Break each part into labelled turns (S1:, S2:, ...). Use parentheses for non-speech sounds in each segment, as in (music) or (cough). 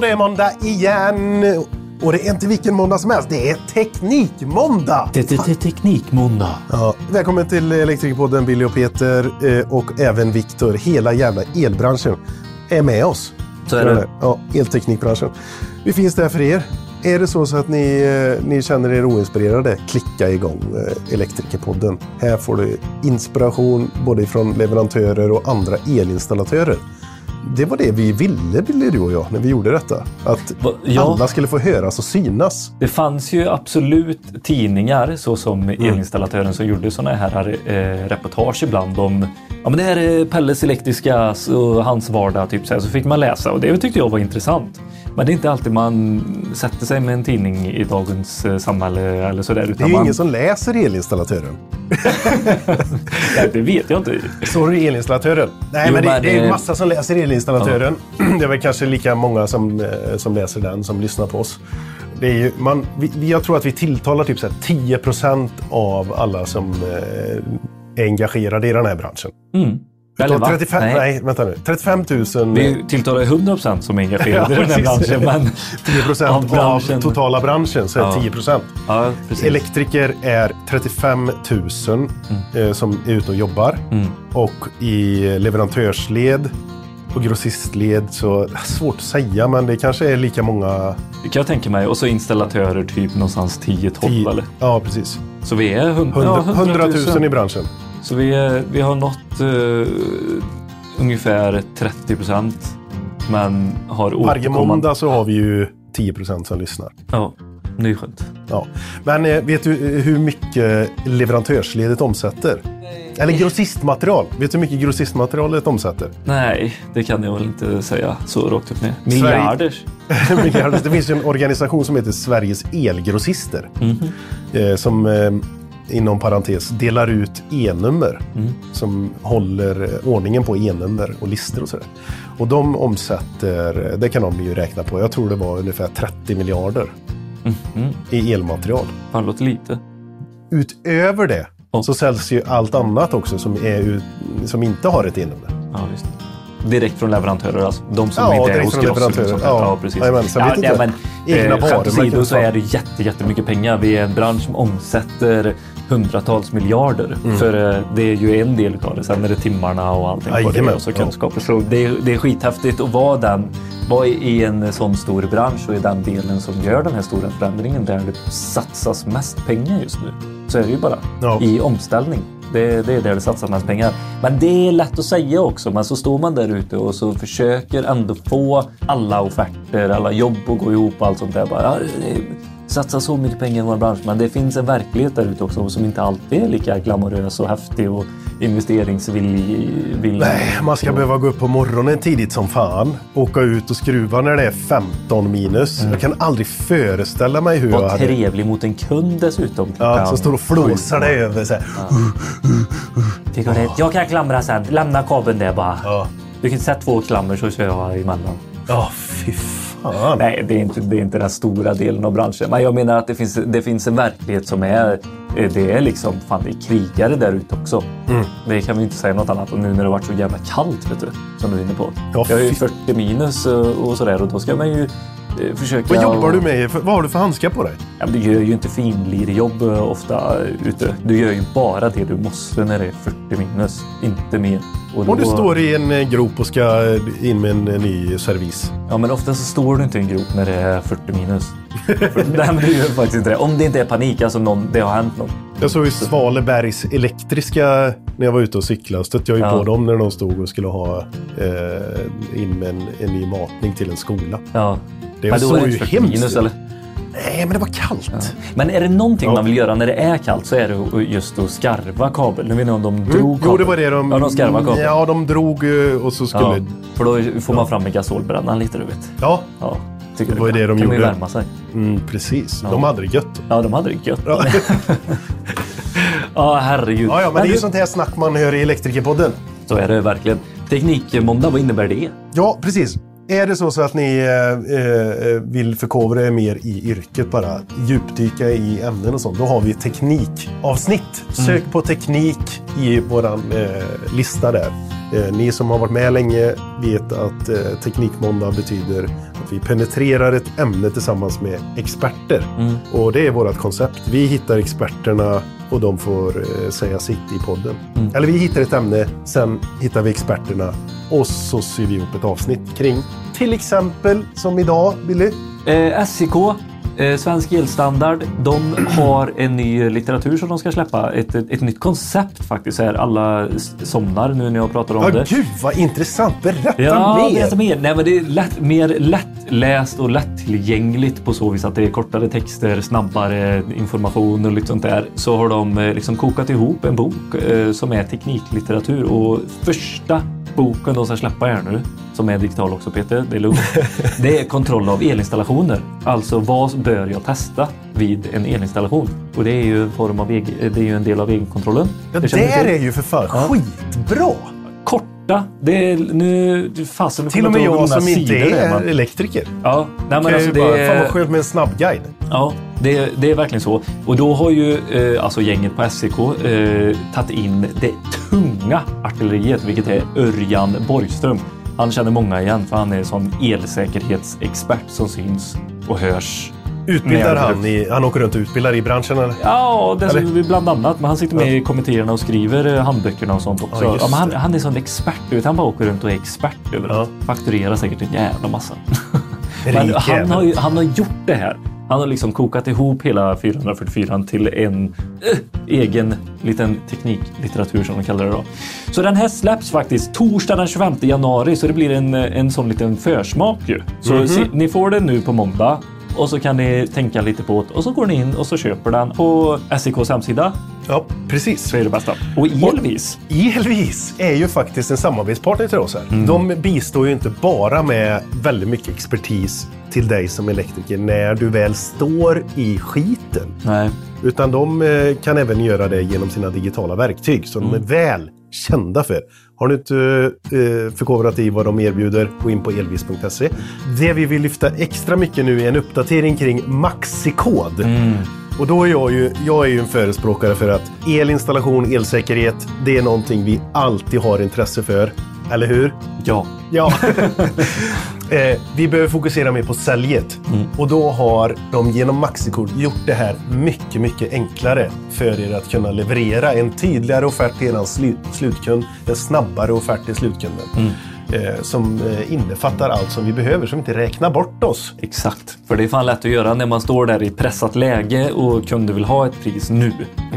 S1: och det är måndag igen. Och det är inte vilken måndag som helst, det är Teknikmåndag!
S2: Det är Teknikmåndag.
S1: Ja, välkommen till Elektrikerpodden, Billy och Peter eh, och även Viktor. Hela jävla elbranschen är med oss.
S2: Så är det.
S1: Ja, elteknikbranschen. Vi finns där för er. Är det så, så att ni, eh, ni känner er oinspirerade, klicka igång eh, Elektrikerpodden. Här får du inspiration både från leverantörer och andra elinstallatörer. Det var det vi ville, Billy, du och jag, när vi gjorde detta. Att
S2: ja.
S1: alla skulle få höras och synas.
S2: Det fanns ju absolut tidningar såsom elinstallatören som gjorde sådana här eh, reportage ibland om Ja men det här är Pelles elektriska och hans vardag. Typ så, här. så fick man läsa och det tyckte jag var intressant. Men det är inte alltid man sätter sig med en tidning i dagens eh, samhälle eller sådär.
S1: Det är ju
S2: man,
S1: ingen som läser elinstallatören. (laughs)
S2: Nej, det vet jag inte.
S1: Sorry elinstallatören. Nej,
S2: Jo,
S1: men det, det är ju
S2: eh,
S1: massa som läser elinstallatören. (clears throat) Det är väl kanske lika många som, eh, som läser den som lyssnar på oss. Det är ju, man, vi, jag tror att vi tilltalar typ så här 10% av alla som är engagerade i den här branschen.
S2: Mm. Eller
S1: Utav
S2: va?
S1: 35, nej. vänta nu. 35 000...
S2: Vi tilltalar 100 procent som är engagerade
S1: Ja,
S2: i den här branschen. Men... (laughs)
S1: 10 procent
S2: av
S1: av, totala branschen så är
S2: Ja.
S1: 10 procent.
S2: Ja.
S1: Elektriker är 35 000 eh, som är ute och jobbar.
S2: Mm.
S1: Och i leverantörsled och grossistled så svårt att säga men det kanske är lika många.
S2: Det kan jag tänka mig. Och så installatörer typ någonstans 10-12
S1: tio-
S2: eller?
S1: Ja, precis.
S2: Så vi är 100,
S1: 100,
S2: ja,
S1: 100 000 i branschen.
S2: Så vi, är, vi har nått eh, ungefär 30 procent. Men har
S1: Varje
S2: återkommande-
S1: måndag så har vi ju 10 procent som lyssnar.
S2: Ja, det är skönt.
S1: Ja. Men eh, vet du eh, hur mycket leverantörsledet omsätter? Eller grossistmaterial. Vet du hur mycket grossistmaterialet omsätter?
S2: Nej, det kan jag väl inte säga så rakt upp ner. Miljarders. (laughs)
S1: Miljarder. det finns ju en organisation som heter Sveriges elgrossister. Eh, som eh, inom parentes delar ut e-nummer. Som håller eh, ordningen på e-nummer och listor och sådär. Och de omsätter, det kan de ju räkna på, jag tror det var ungefär 30 miljarder
S2: Mm.
S1: i elmaterial.
S2: Fan, låter lite.
S1: Utöver det
S2: Ja.
S1: så säljs ju allt annat också som, är, som inte har ett e-nummer.
S2: Ja, det. Direkt från leverantörer alltså? De som
S1: Ja,
S2: inte är hos
S1: leverantörer.
S2: sånt.
S1: Ja.
S2: ja, precis.
S1: Så jag vet inte.
S2: men,
S1: Egna
S2: eh,
S1: men-
S2: så är det jätte, jättemycket pengar. Vi är en bransch som omsätter hundratals miljarder. För eh, det är ju en del av det. Sen är det timmarna och allting på det. Och så kunskaper. Så det, är- det är skithäftigt att vara den vara i en sån stor bransch och i den delen som gör den här stora förändringen där det satsas mest pengar just nu. Så är det ju bara.
S1: Ja.
S2: I omställning. Det, det är där det satsas mest pengar. Men det är lätt att säga också. Men så står man där ute och så försöker ändå få alla offerter, alla jobb att gå ihop och allt sånt där. Bara, ja, satsar så mycket pengar i vår bransch. Men det finns en verklighet där ute också som inte alltid är lika glamorös och häftig och investeringsvillig. villig.
S1: Nej, man ska behöva gå upp på morgonen tidigt som fan. Åka ut och skruva när det är 15 minus. Jag kan aldrig föreställa mig hur jag
S2: Var
S1: hade...
S2: trevlig mot en kund dessutom.
S1: Ja, som står och flåsar det över. Så här.
S2: Tycker det, jag kan klamra sen. Lämna kabeln där bara.
S1: Ja.
S2: Du kan sätta två klammer så kör jag emellan.
S1: Ja, fy fan.
S2: Nej, det är, inte, det är inte den stora delen av branschen. Men jag menar att det finns, det finns en verklighet som är... eh, Det är liksom, fan det är krigare där ute också.
S1: Mm.
S2: Det kan vi inte säga något annat. Och nu när det har varit så jävla kallt, vet du. Som du är inne på.
S1: Ja,
S2: jag är ju
S1: fy-
S2: 40 minus och, och sådär. Och då ska man ju eh, försöka...
S1: Vad jobbar du med? Vad har du för handskar på dig?
S2: Ja, du gör ju inte finlirjobb eh, ofta eh, ute. Du gör ju bara det du måste när det är 40 minus. Inte mer. Och
S1: Om du
S2: då-
S1: står i en eh, grop och ska eh, in med en eh, ny servis.
S2: Ja, men ofta så står du inte i en grop när det är 40 minus. Nej, men du gör faktiskt inte det. Om det inte är panik, alltså någon, det har hänt något.
S1: Jag såg ju Svalebergs elektriska när jag var ute och cyklade. Stötte jag ju
S2: Ja.
S1: på dem när de stod och skulle ha eh, in med en, en ny matning till en skola.
S2: Ja.
S1: Det
S2: men då är det
S1: ju
S2: inte 40
S1: hemskt
S2: minus, eller?
S1: Nej, men det var kallt.
S2: Men är det någonting
S1: Ja.
S2: man vill göra när det är kallt så är det just att skarva kabel. Nu vet ni om de drog kabel.
S1: Mm. Jo, det var det de...
S2: Ja, de skarvade kabel.
S1: Ja, de drog eh, och så skulle...
S2: Ja,
S1: Ja,
S2: för då får man fram med gasolbrännan lite, du vet.
S1: ja
S2: Ja, tycker
S1: Det var
S2: kan-
S1: det de
S2: kan
S1: gjorde.
S2: värma sig.
S1: mm, precis.
S2: Ja.
S1: De hade det gött.
S2: Ja, de hade det gött.
S1: Ja. (laughs)
S2: Ja, herregud.
S1: Ja, ja, men det är ju
S2: du-
S1: sånt här snack man hör i Elektrikerpodden.
S2: Så är det verkligen. Teknikmåndag, vad innebär det?
S1: Ja, precis. Är det så, så att ni eh, eh, vill förkovra er mer i yrket, bara djupdyka i ämnen och sånt, då har vi teknikavsnitt. Sök på teknik i våran eh, lista där. Eh, ni som har varit med länge vet att eh, Teknikmåndag betyder att vi penetrerar ett ämne tillsammans med experter. Och det är vårt koncept. Vi hittar experterna och de får eh, säga sitt i podden. Eller vi hittar ett ämne, sen hittar vi experterna och så syr vi ihop ett avsnitt kring till exempel som idag, Billy.
S2: Eh, SIK, eh, Svensk elstandard, de har en ny litteratur som de ska släppa. Ett, ett, ett nytt koncept faktiskt. Här. Alla somnar nu när jag pratar om
S1: Ja,
S2: det.
S1: gud vad intressant! Berätta
S2: Ja,
S1: mer!
S2: mer. Nej, men det är lätt, mer lättläst och lättillgängligt på så vis att det är kortare texter, snabbare information och lite sånt där. Så har de eh, liksom kokat ihop en bok eh, som är tekniklitteratur och första boken de ska släppa här nu, som är digital också Peter, det är lugnt. (laughs) Det är kontroll av elinstallationer. Alltså vad bör jag testa vid en elinstallation? Och det är ju en, form av egen, det är ju en del av egenkontrollen.
S1: Ja,
S2: Det till.
S1: är ju för fan skitbra!
S2: Korta. Det är nu... Fasen,
S1: Till och med
S2: jag
S1: som inte är
S2: man-
S1: elektriker.
S2: Ja, nej, men alltså det,
S1: bara, fan vad
S2: är,
S1: skönt med en snabbguide.
S2: ja, det, det är verkligen så. Och då har ju eh, alltså gänget på SEK eh, tagit in det tunga artilleriet, vilket är Örjan Borgström. Han känner många igen för han är en sån elsäkerhetsexpert som syns och hörs.
S1: Utbildar
S2: Med-
S1: han i, han åker runt och utbildar i branschen eller?
S2: Ja, det är
S1: Eller?
S2: bland annat. Men han sitter med i kommittéerna och skriver eh, handböckerna och sånt också.
S1: Ja,
S2: Ja, han, han är sån expert. Du vet, han bara åker runt och är expert överallt. Fakturerar säkert en jävla massa. (laughs) men han har, ju, han har gjort det här. Han har liksom kokat ihop hela 444 till en eh, egen liten tekniklitteratur som de kallar det då. Så den här släpps faktiskt torsdag den 25 januari så det blir en, en sån liten försmak ju. Så
S1: Mhm.
S2: se, ni får den nu på måndag och så kan ni tänka lite på det och så går ni in och så köper den på SEKs hemsida
S1: Ja, precis.
S2: så är det bästa. Och Elvis.
S1: Elvis är ju faktiskt en samarbetspartner till oss här.
S2: Mm.
S1: De bistår ju inte bara med väldigt mycket expertis till dig som elektriker när du väl står i skiten.
S2: Nej.
S1: Utan de eh, kan även göra det genom sina digitala verktyg som
S2: Mm.
S1: de är väl kända för. Har du inte eh, förkovrat i vad de erbjuder, gå in på elvis.se. Det vi vill lyfta extra mycket nu är en uppdatering kring Maxikod.
S2: Mm.
S1: Och då är jag ju, jag är ju en förespråkare för att elinstallation, elsäkerhet, det är någonting vi alltid har intresse för. Eller hur?
S2: Ja.
S1: Ja. (laughs) (laughs) eh, vi behöver fokusera mer på säljet. Och då har de genom Maxikod gjort det här mycket, mycket enklare för er att kunna leverera en tydligare offert till er slu- slutkund, en snabbare offert till slutkunden. Eh, som eh, innefattar allt som vi behöver, som inte räknar bort oss.
S2: Exakt. För det är fan lätt att göra när man står där i pressat läge och kunder vill ha ett pris nu.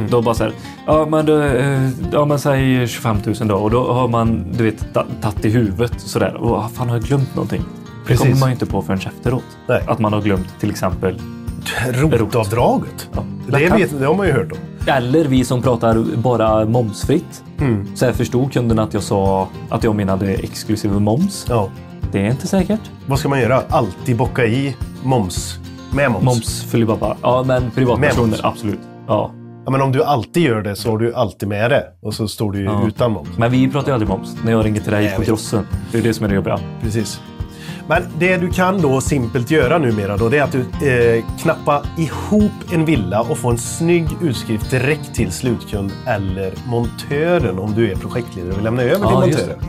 S2: Då bara så här, ja men, då, eh, ja men säg 25 000 då och då har man du vet ta- tagit i huvudet sådär. Och "Ah, fan har jag glömt någonting? Det
S1: Precis.
S2: kommer man ju inte på förrän efteråt.
S1: Nej.
S2: Att man har glömt till exempel.
S1: Rotavdraget.
S2: Ja.
S1: Det, vet, det har man ju hört om.
S2: Eller vi som pratar bara momsfritt. Så här förstod kunden att jag sa att jag menade exklusiv moms.
S1: Ja.
S2: Det är inte säkert.
S1: Vad ska man göra? Alltid bocka i moms. Med moms.
S2: Moms för Alibaba. Ja, men privatpersoner, absolut. Ja.
S1: Ja, men om du alltid gör det så har du alltid med det. Och så står du
S2: Ja.
S1: utan moms.
S2: Men vi pratar ju aldrig moms när jag ringer till dig
S1: jag
S2: på
S1: vet.
S2: grossen. Det är det som är det jobbiga.
S1: Precis. Men det du kan då simpelt göra numera då, det är att du eh, knappa ihop en villa och få en snygg utskrift direkt till slutkund eller montören om du är projektledare och vill lämna över till
S2: Ja,
S1: montören.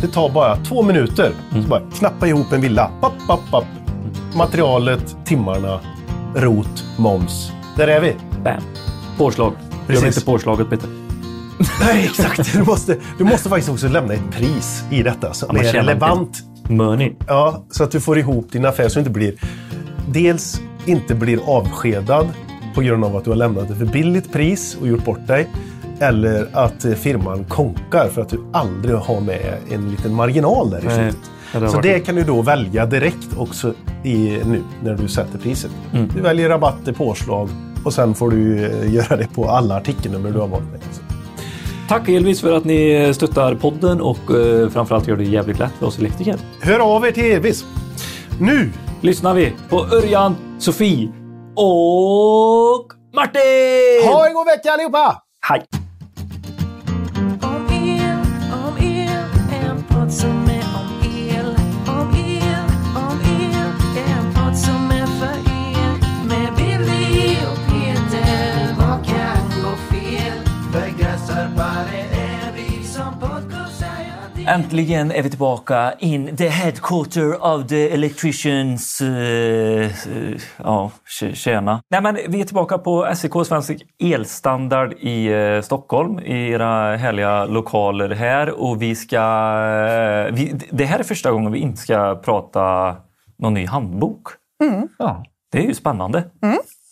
S1: Det. tar bara två minuter. Så bara knappa ihop en villa. Papp, papp, papp. Materialet, timmarna, rot, moms. Där är vi.
S2: Bam. Påslag.
S1: Precis.
S2: Gör inte påslaget Peter.
S1: Nej, exakt. Du måste, du måste faktiskt också lämna ett pris i detta som är relevant.
S2: Money.
S1: Ja, så att du får ihop din affär så du inte blir... Dels inte blir avskedad på grund av att du har lämnat ett för billigt pris och gjort bort dig. Eller att eh, firman konkar för att du aldrig har med en liten marginal där i slutet.
S2: det
S1: Så det kan du då välja direkt också i, nu när du sätter priset.
S2: Mm.
S1: Du väljer rabatter, påslag och sen får du eh, göra det på alla artikelnummer du har valt med.
S2: Tack Elvis för att ni stöttar podden och eh, framförallt gör det jävligt lätt för oss elektriker.
S1: Hör av er till Elvis. Nu
S2: Lyssnar vi på Örjan, Sofie och Martin!
S1: Ha en god vecka allihopa!
S2: Hej! Äntligen är vi tillbaka in the headquarter of the electricians. Uh, uh, ja, tj- tjena. Nej, men vi är tillbaka på SEK Svensk Elstandard i eh, Stockholm i era härliga lokaler här och vi ska... vi, det här är första gången vi inte ska prata någon ny handbok.
S3: Ja.
S2: Det är ju spännande.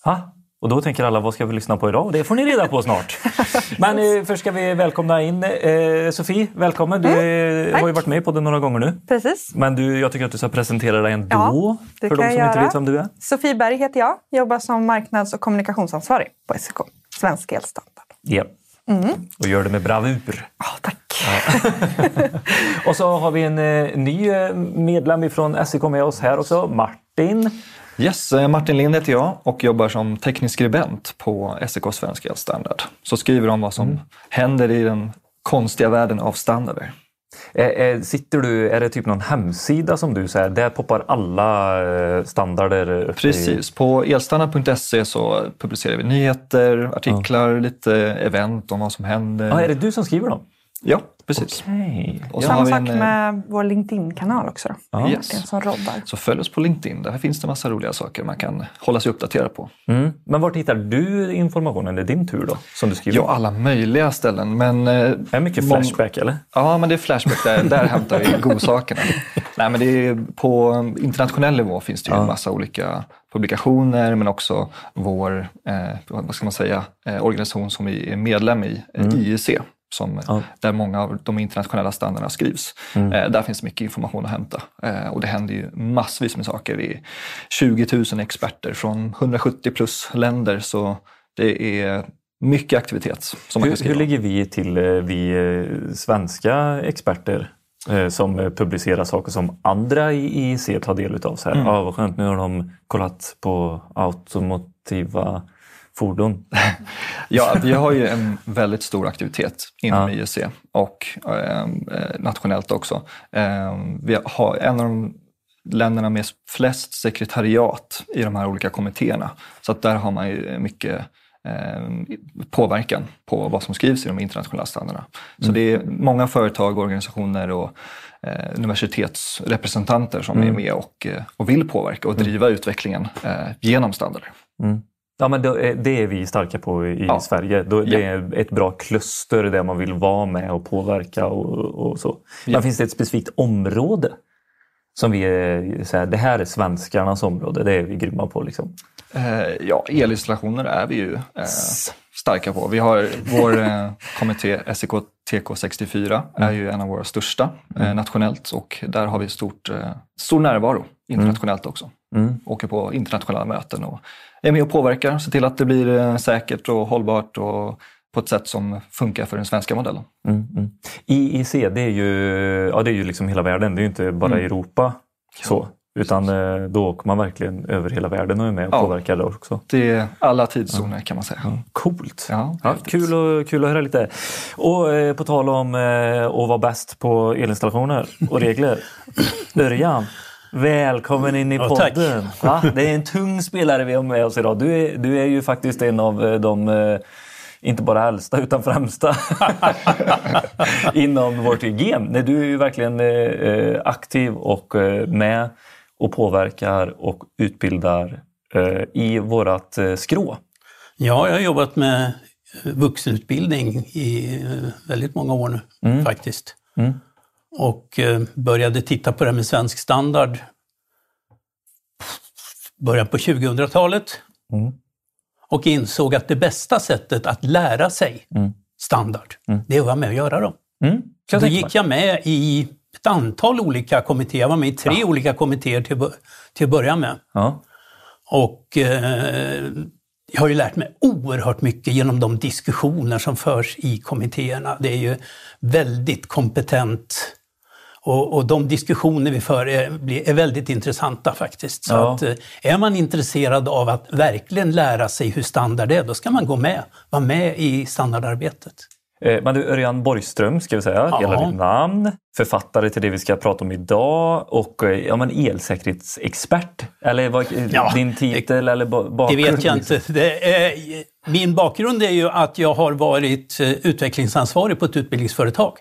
S2: Ha? Och då tänker alla, vad ska vi lyssna på idag? Det får ni reda på snart. (laughs) Men eh, först ska vi välkomna in eh, Sofie. Välkommen! Du eh, har ju varit med i podden några gånger nu.
S4: Precis.
S2: Men du, jag tycker att du ska presentera dig ändå.
S4: Ja, det
S2: för de som inte vet vem du är.
S4: Sofie Berg heter jag. Jobbar som marknads och kommunikationsansvarig på SEK, Svensk Elstandard.
S2: Ja.
S4: Mm.
S2: Och gör det med bravur.
S4: Ja, tack. (laughs)
S2: Och så har vi en eh, ny medlem från SEK med oss här också, Martin.
S3: Yes, eh, Martin Lind heter jag och jobbar som teknisk skribent på SEK Svensk Elstandard. Så skriver om vad som händer i den konstiga världen av standarder.
S2: Eh, eh, sitter du, är det typ någon hemsida som du säger, där poppar alla standarder upp? i-
S3: Precis, på elstandard.se så publicerar vi nyheter, artiklar, lite event om vad som händer.
S2: Ja, är det du som skriver dem?
S3: Ja, precis.
S2: Okej.
S3: Och så
S4: Samma
S3: har vi
S4: sak
S3: en, eh,
S4: med vår LinkedIn-kanal också. Då.
S2: Ja.
S3: Yes.
S4: som roddar.
S3: Så följ oss på LinkedIn, där finns det massa roliga saker man kan hålla sig uppdaterad på.
S2: Mm. Men vart hittar du informationen? Det är din tur då, som du skriver?
S3: Ja, alla möjliga ställen. Men, eh,
S2: Är det mycket
S3: mång-
S2: flashback eller?
S3: Ja, men det är Flashback. Där, där hämtar vi godsakerna. (laughs) Nej, men det är, på internationell nivå finns det ju en massa olika publikationer men också vår eh, vad ska man säga, eh, organisation som vi är medlem i, eh, IEC. Som,
S2: Ja.
S3: Där många av de internationella standarderna skrivs. Eh, där finns mycket information att hämta. Eh, och det händer ju massvis med saker. Det är 20 000 experter från 170 plus länder. Så det är mycket aktivitet som man kan
S2: Hur, hur ligger vi till, eh, vi eh, svenska experter eh, som publicerar saker som andra i IEC tar del utav? Så här,
S3: Mm.
S2: ah, vad skönt, nu har de kollat på automotiva fordon. (laughs)
S3: Ja, vi har ju en väldigt stor aktivitet inom
S2: Ja.
S3: IEC och eh, nationellt också. Eh, vi har en av de länderna med flest sekretariat i de här olika kommittéerna. Så att där har man ju mycket eh, påverkan på vad som skrivs i de internationella standarderna. Så det är många företag, organisationer och eh, universitetsrepresentanter som är med och, eh, och vill påverka och driva utvecklingen eh, genom standarder.
S2: Ja, men är- det är vi starka på i
S3: Ja.
S2: Sverige. Det är ett bra kluster där man vill vara med och påverka och, och så. Men
S3: Ja.
S2: finns det ett specifikt område som vi är, så här, det här är svenskarnas område, det är vi grymma på. Liksom.
S3: Eh, ja, elinstallationer är vi ju eh, starka på. Vi har vår eh, kommitté SEK TK64 är ju en av våra största eh, nationellt och där har vi stort, eh, stor närvaro internationellt också. Åker på internationella möten och är med och påverkar, ser till att det blir eh, säkert och hållbart och på ett sätt som funkar för den svenska modellen.
S2: Mm, mm. IIC, det är ju, ja, det är ju liksom hela världen, det är ju inte bara
S3: Mm.
S2: Europa. så. Utan eh, då åker man verkligen över hela världen och är med och
S3: Ja.
S2: påverkar där också.
S3: Det är alla tidszoner kan man säga.
S2: Coolt!
S3: Ja,
S2: Ja, kul, och, kul att höra lite. Och eh, på tal om eh, att vara bäst på elinstallationer och regler. (clears throat) Örjan, välkommen in i
S5: Ja,
S2: podden. Va? Det är en tung spelare vi har med oss idag. Du är, du är ju faktiskt en av eh, de, eh, inte bara äldsta utan främsta (laughs) inom vårt game. Nej, du är ju verkligen eh, aktiv och med och påverkar och utbildar i vårat eh, skrå.
S5: Ja, jag har jobbat med vuxenutbildning i väldigt många år nu faktiskt.
S2: Mm.
S5: Och eh, började titta på det här med svensk standard början på 2000-talet.
S2: Mm.
S5: Och insåg att det bästa sättet att lära sig standard, det är att vara med och göra dem.
S2: Mm.
S5: Då gick jag med i ett antal olika kommittéer. Jag var med i tre olika kommittéer till, till att börja med.
S2: Ja.
S5: Och eh, jag har ju lärt mig oerhört mycket genom de diskussioner som förs i kommittéerna. Det är ju väldigt kompetent och, och de diskussioner vi för är, är väldigt intressanta faktiskt. Så
S2: Ja.
S5: att, eh, är man intresserad av att verkligen lära sig hur standard är, då ska man gå med, vara med i standardarbetet.
S2: Eh, Men du, Örjan Borgström ska vi säga,
S5: Ja.
S2: hela ditt namn. Författare till det vi ska prata om idag och eh, ja, men elsäkerhetsexpert. Eller vad,
S5: Ja,
S2: din titel eller ba- bakgrund?
S5: Det vet jag inte. Det är, min bakgrund är ju att jag har varit utvecklingsansvarig på ett utbildningsföretag.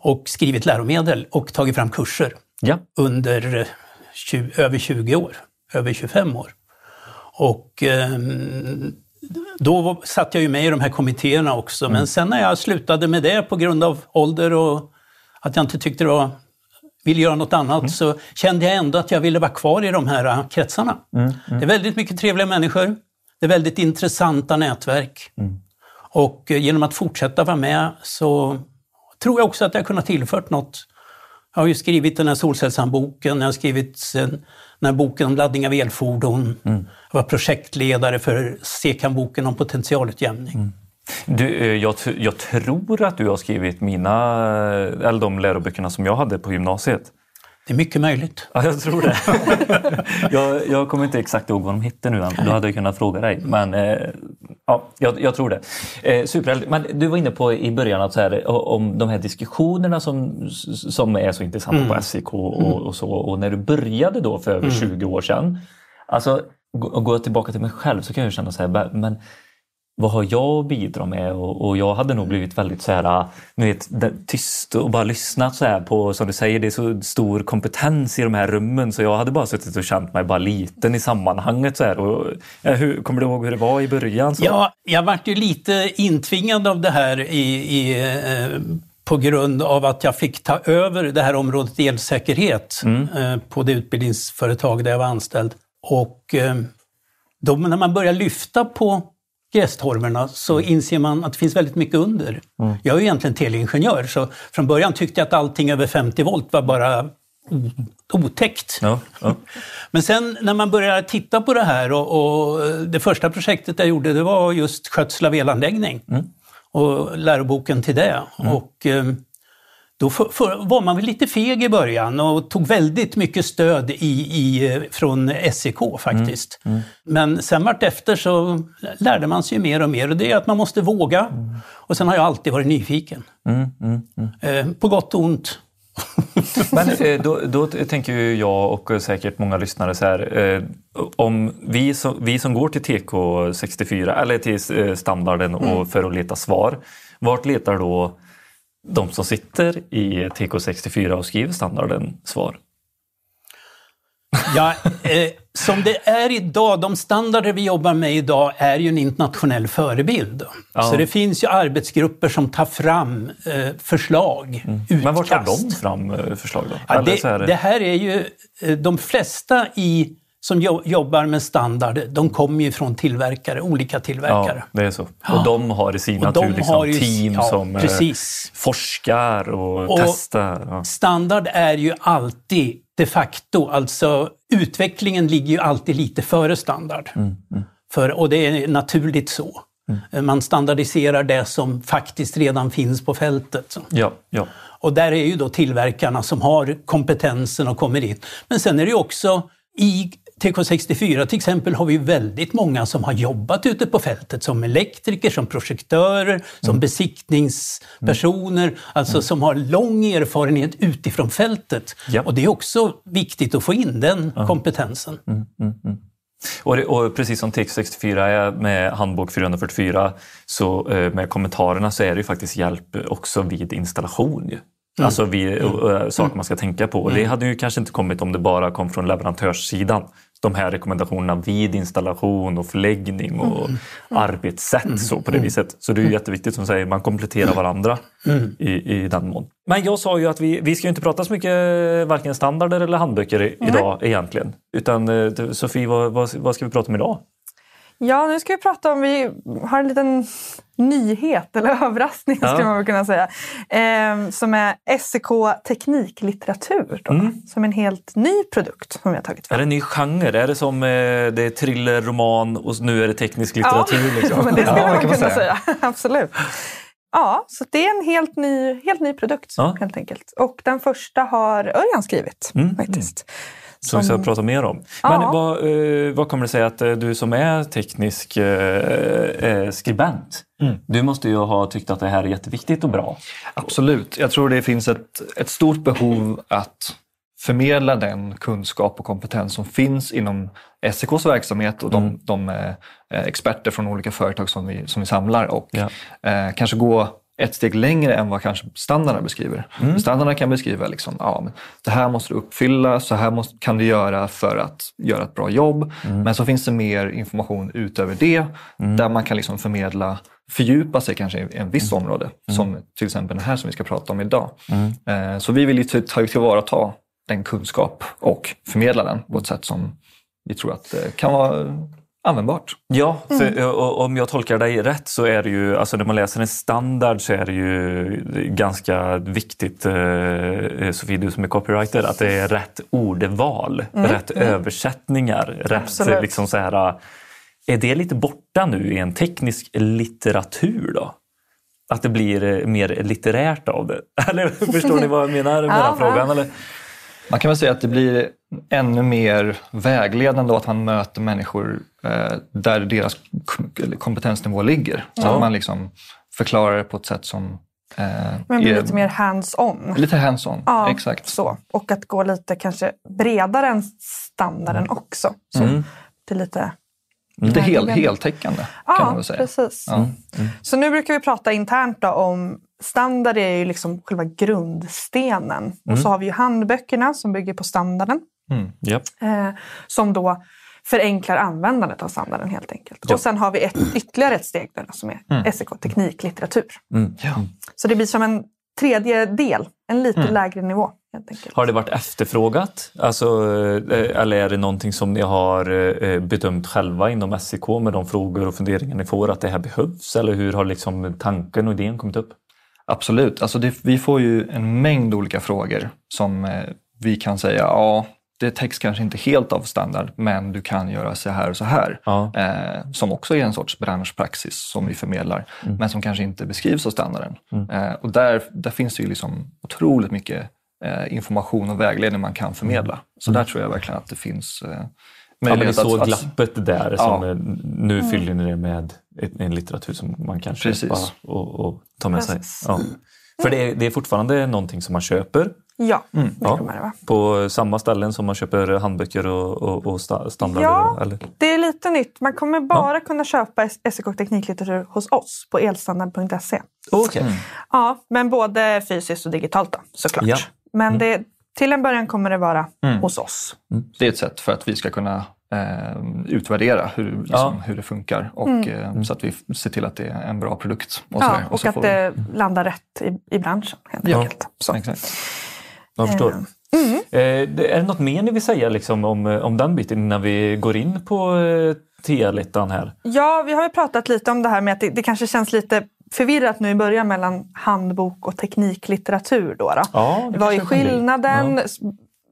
S5: Och skrivit läromedel och tagit fram kurser
S2: Ja.
S5: under eh, tju- över 20 år, över 25 år. Och eh, då satt jag ju med i de här kommittéerna också, men sen när jag slutade med det på grund av ålder och att jag inte tyckte det var ville göra något annat så kände jag ändå att jag ville vara kvar i de här eh, kretsarna. Det är väldigt mycket trevliga människor. Det är väldigt intressanta nätverk. Och eh, genom att fortsätta vara med så tror jag också att jag kunnat tillfört något. Jag har ju skrivit den här Solcellshandboken, jag har skrivit den här boken om laddning av elfordon. Jag var projektledare för SECAM-boken om potentialutjämning.
S2: Du, eh, jag, jag tror att du har skrivit mina, eh, eller de läroböckerna som jag hade på gymnasiet.
S5: Det är mycket möjligt.
S2: Ja, jag tror det. (laughs) jag, jag kommer inte exakt ihåg vad de hette nu. Då hade jag kunnat fråga dig. Men eh, ja, jag, jag tror det. Eh, superhärligt. Men du var inne på i början att så här, om de här diskussionerna som, som är så intressanta på SIK och, och så. Och när du började då för över 20 år sedan. Alltså, går jag tillbaka till mig själv så kan jag känna så här, "Ba- men vad har jag att bidra med? Och, och jag hade nog blivit väldigt så här, ni vet, tyst och bara lyssnat så här på, som du säger, det är så stor kompetens i de här rummen så jag hade bara suttit och känt mig bara liten i sammanhanget. Så här. Och, ja, hur, kommer du ihåg hur det var i början? Så?
S5: Ja, jag vart ju lite intvingad av det här i, i, eh, på grund av att jag fick ta över det här området elsäkerhet eh, på det utbildningsföretag där jag var anställd. Och eh, då när man börjar lyfta på grästormarna så inser man att det finns väldigt mycket under. Jag är egentligen teleingenjör så från början tyckte jag att allting över 50 volt var bara otäckt.
S2: Ja, ja. (laughs)
S5: Men sen när man börjar titta på det här och, och det första projektet jag gjorde det var just skötsel av elanläggning och läroboken till det. Och, eh, då för, för, var man väl lite feg i början och tog väldigt mycket stöd i, i, eh, från SEK faktiskt. Men sen vart efter så lärde man sig mer och mer och det är att man måste våga. Och sen har jag alltid varit nyfiken. Eh, på gott och ont. (laughs)
S2: Men eh, då, då tänker ju jag och säkert många lyssnare så här. Eh, om vi som, vi som går till TK64 eller till eh, standarden och för att leta svar. Vart letar då de som sitter i TK64 och skriver standarden svar?
S5: Ja, eh, som det är idag, de standarder vi jobbar med idag är ju en internationell förebild.
S2: Ja.
S5: Så det finns ju arbetsgrupper som tar fram eh, förslag, utkast.
S2: Mm. Men vart tar de fram eh, förslag då?
S5: Ja, det,
S2: här-
S5: det här är ju, eh, de flesta i, som jo, jobbar med standard, de kommer ju från tillverkare, olika tillverkare.
S2: Ja, det är så. Och de har i sin
S5: de
S2: natur liksom
S5: ju-
S2: team
S5: ja,
S2: som eh,
S5: precis.
S2: forskar och,
S5: Och-
S2: testar. Ja.
S5: Standard är ju alltid de facto, alltså utvecklingen ligger ju alltid lite före standard. För, och det är naturligt så. Man standardiserar det som faktiskt redan finns på fältet.
S2: Ja, ja.
S5: Och där är ju då tillverkarna som har kompetensen och kommer in. Men sen är det ju också i TK64 till exempel har vi väldigt många som har jobbat ute på fältet som elektriker, som projektörer, som besiktningspersoner, alltså som har lång erfarenhet utifrån fältet.
S2: Ja.
S5: Och det är också viktigt att få in den kompetensen.
S2: Och, det, och precis som TX64 är med handbok 444 så eh, med kommentarerna så är det ju faktiskt hjälp också vid installation. Ju. Alltså vid, och, och, saker man ska tänka på. Och det hade ju kanske inte kommit om det bara kom från leverantörssidan. De här rekommendationerna vid installation och förläggning och arbetssätt så på det viset. Så det är ju jätteviktigt som säger, man kompletterar varandra i, i den mån. Men jag sa ju att vi, vi ska inte prata så mycket varken standarder eller handböcker i, idag egentligen. Utan eh, Sofie, vad, vad, vad ska vi prata om idag?
S4: Ja, nu ska vi prata om, vi har en liten nyhet eller (laughs) överraskning
S2: Ja.
S4: skulle man kunna säga. Eh, som är SEK tekniklitteratur. Då,
S2: Mm.
S4: Som en helt ny produkt som vi har tagit
S2: Är
S4: fram.
S2: det en ny genre? Är det som eh, det är thriller, roman och nu är det teknisk litteratur?
S4: Ja, (laughs)
S2: liksom?
S4: men det skulle
S3: Ja,
S4: man
S3: man
S4: kunna
S3: säga.
S4: säga. (laughs) Absolut. Ja, så det är en helt ny, helt ny produkt
S2: Ja.
S4: helt enkelt. Och den första har Örjan skrivit
S2: Mm,
S4: faktiskt.
S2: Som vi ska prata mer om. Men
S4: Ja.
S2: vad, eh, vad kommer det sig att eh, du som är teknisk eh, eh, skribent, du måste ju ha tyckt att det här är jätteviktigt och bra.
S3: Absolut. Jag tror det finns ett, ett stort behov att förmedla den kunskap och kompetens som finns inom SEKs verksamhet och de, de eh, experter från olika företag som vi, som vi samlar och
S2: Ja.
S3: eh, kanske gå ett steg längre än vad kanske standarden beskriver.
S2: Mm.
S3: Standarden kan beskriva liksom, ja, men det här måste du uppfylla, så här måste, kan du göra för att göra ett bra jobb.
S2: Mm.
S3: Men så finns det mer information utöver det där man kan liksom förmedla, fördjupa sig kanske i en viss
S2: Mm.
S3: område. Som till exempel den här som vi ska prata om idag. Eh, så vi vill ju ta ta tillvarata den kunskap och förmedla den på ett sätt som vi tror att det kan vara användbart.
S2: Ja, för, och, om jag tolkar dig rätt så är det ju, alltså när man läser en standard så är det ju ganska viktigt, eh, Sofie du som är copywriter, att det är rätt ordval, rätt översättningar, rätt
S4: Absolut.
S2: liksom så här. Är det lite borta nu i en teknisk litteratur då? Att det blir eh, mer litterärt av det? (laughs) Eller förstår ni vad jag menar med den frågan? Eller?
S3: Man kan väl säga att det blir ännu mer vägledande att man möter människor eh, där deras kompetensnivå ligger. Så
S2: Ja.
S3: att man liksom förklarar det på ett sätt som eh,
S4: Men blir
S3: är
S4: lite mer hands-on.
S3: lite hands-on.
S4: Ja,
S3: Exakt.
S4: Så. Och att gå lite kanske bredare än standarden också. Så
S2: Mm.
S4: det är lite...
S3: Lite hel, heltäckande kan man väl säga.
S4: precis.
S3: Ja.
S4: Så nu brukar vi prata internt om standard är ju liksom själva grundstenen. Och så har vi ju handböckerna som bygger på standarden.
S2: Japp.
S4: Eh, som då förenklar användandet av standarden helt enkelt.
S2: Ja.
S4: Och sen har vi ett, ytterligare ett steg där, som är SEK tekniklitteratur.
S2: Mm.
S3: Ja.
S4: Så det blir som en tredje del, en lite
S2: Mm.
S4: lägre nivå helt enkelt.
S2: Har det varit efterfrågat? Alltså, eh, eller är det någonting som ni har eh, bedömt själva inom SEK med de frågor och funderingar ni får att det här behövs? Eller hur har liksom tanken och idén kommit upp?
S3: Absolut. Alltså det, vi får ju en mängd olika frågor som eh, vi kan säga, ja, det täcks kanske inte helt av standard, men du kan göra så här och så här.
S2: Ja.
S3: Eh, som också är en sorts branschpraxis som vi förmedlar, men som kanske inte beskrivs av standarden. Eh, och där, där finns det ju liksom otroligt mycket eh, information och vägledning man kan förmedla. Så där tror jag verkligen att det finns eh,
S2: Ja, men
S3: möjlighet
S2: såg
S3: att,
S2: glappet där.
S3: Ja.
S2: Som, eh, nu fyller ni det med en litteratur som man kan köpa
S3: Precis.
S2: och, och ta med sig.
S4: Precis.
S2: Ja. För det är, det är fortfarande någonting som man köper
S4: Ja,
S3: Mm.
S4: det
S2: Ja.
S4: kommer det
S2: på samma ställen som man köper handböcker och, och, och sta- standarder.
S4: Ja.
S2: Eller?
S4: Det är lite nytt. Man kommer bara kunna köpa SEK tekniklitteratur hos oss på elstandard.se.
S2: Okej.
S4: Ja, men både fysiskt och digitalt då, såklart.
S2: Ja.
S4: Men det, till en början kommer det vara hos oss.
S3: det är ett sätt för att vi ska kunna eh, utvärdera hur, liksom,
S2: Ja.
S3: hur det funkar och eh, så att vi ser till att det är en bra produkt. Och,
S4: Ja, och
S3: så
S4: att
S3: får vi-
S4: det landar rätt i, i branschen helt
S3: Ja.
S4: enkelt. Så.
S3: Exakt.
S2: Jag förstår.
S4: Mm.
S2: Eh, det- är det något mer ni vill säga liksom, om, eh, om den biten innan vi går in på eh, TA-littan här?
S4: Ja, vi har ju pratat lite om det här med att det, det kanske känns lite förvirrat nu i början mellan handbok och tekniklitteratur. Då, då.
S2: Ja, det
S4: Vad är skillnaden? S-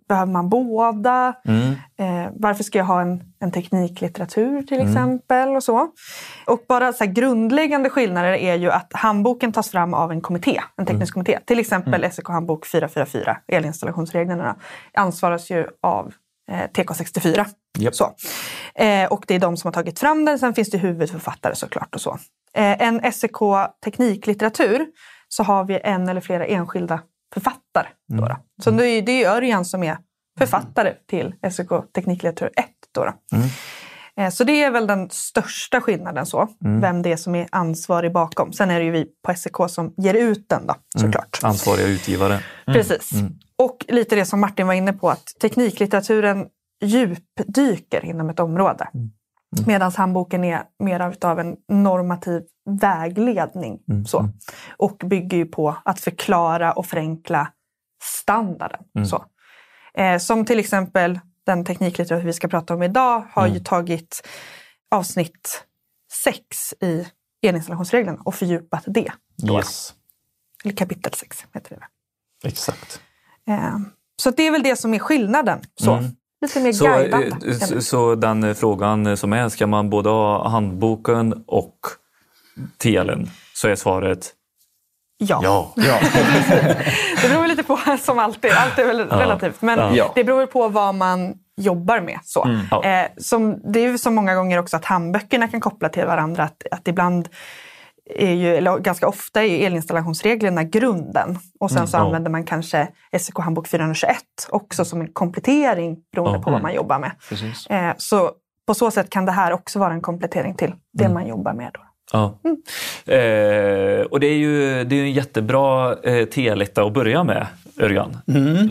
S4: Behöver man båda?
S2: Mm.
S4: Eh, varför ska jag ha en, en tekniklitteratur till exempel? och så. Och bara så grundläggande skillnader är ju att handboken tas fram av en kommitté, en teknisk kommitté. Till exempel SEK handbok 444, elinstallationsreglerna, ansvaras ju av eh, TK64.
S2: Japp.
S4: Så. Eh, och det är de som har tagit fram den. Sen finns det huvudförfattare såklart och så. Eh, en SEK tekniklitteratur så har vi en eller flera enskilda författare. Då då. Så det är, det är Örjan som är författare till SEK tekniklitteratur 1. Då då. Eh, Så det är väl den största skillnaden, så, vem det är som är ansvarig bakom. Sen är det ju vi på SEK som ger ut den då, såklart.
S2: Ansvariga utgivare.
S4: Precis. Och lite det som Martin var inne på, att tekniklitteraturen djupdyker inom ett område. Medan handboken är mer av- utav en normativ vägledning. Så. Och bygger ju på att förklara och förenkla standarden. Så. Eh, som till exempel den tekniklitteratur vi ska prata om idag har ju tagit avsnitt 6 i elinstallationsreglerna och fördjupat det.
S2: Yes.
S4: Eller kapitel 6 heter det.
S2: Exakt.
S4: Eh, Så det är väl det som är skillnaden. Så. Lite mer
S2: Så,
S4: guidande.
S2: eh,
S4: kan det
S2: så, så den eh, frågan eh, som är, ska man både ha handboken och TLen? Så är svaret
S4: Ja.
S2: ja.
S3: Ja. (laughs)
S4: Det beror lite på, som alltid. Allt är väl relativt. Men
S3: Ja.
S4: det beror på vad man jobbar med. Så.
S2: Ja.
S4: Eh, som, det är ju så många gånger också att handböckerna kan koppla till varandra. Att, att ibland är ju, eller ganska ofta är ju elinstallationsreglerna grunden. Och sen så
S2: ja.
S4: använder man kanske SEK handbok 421 också som en komplettering beroende
S2: Ja.
S4: på vad man jobbar med. Eh, så på så sätt kan det här också vara en komplettering till det man jobbar med. Då.
S2: Ja. Eh, och det är ju det är ju en jättebra eh, T-letta att börja med, Örjan.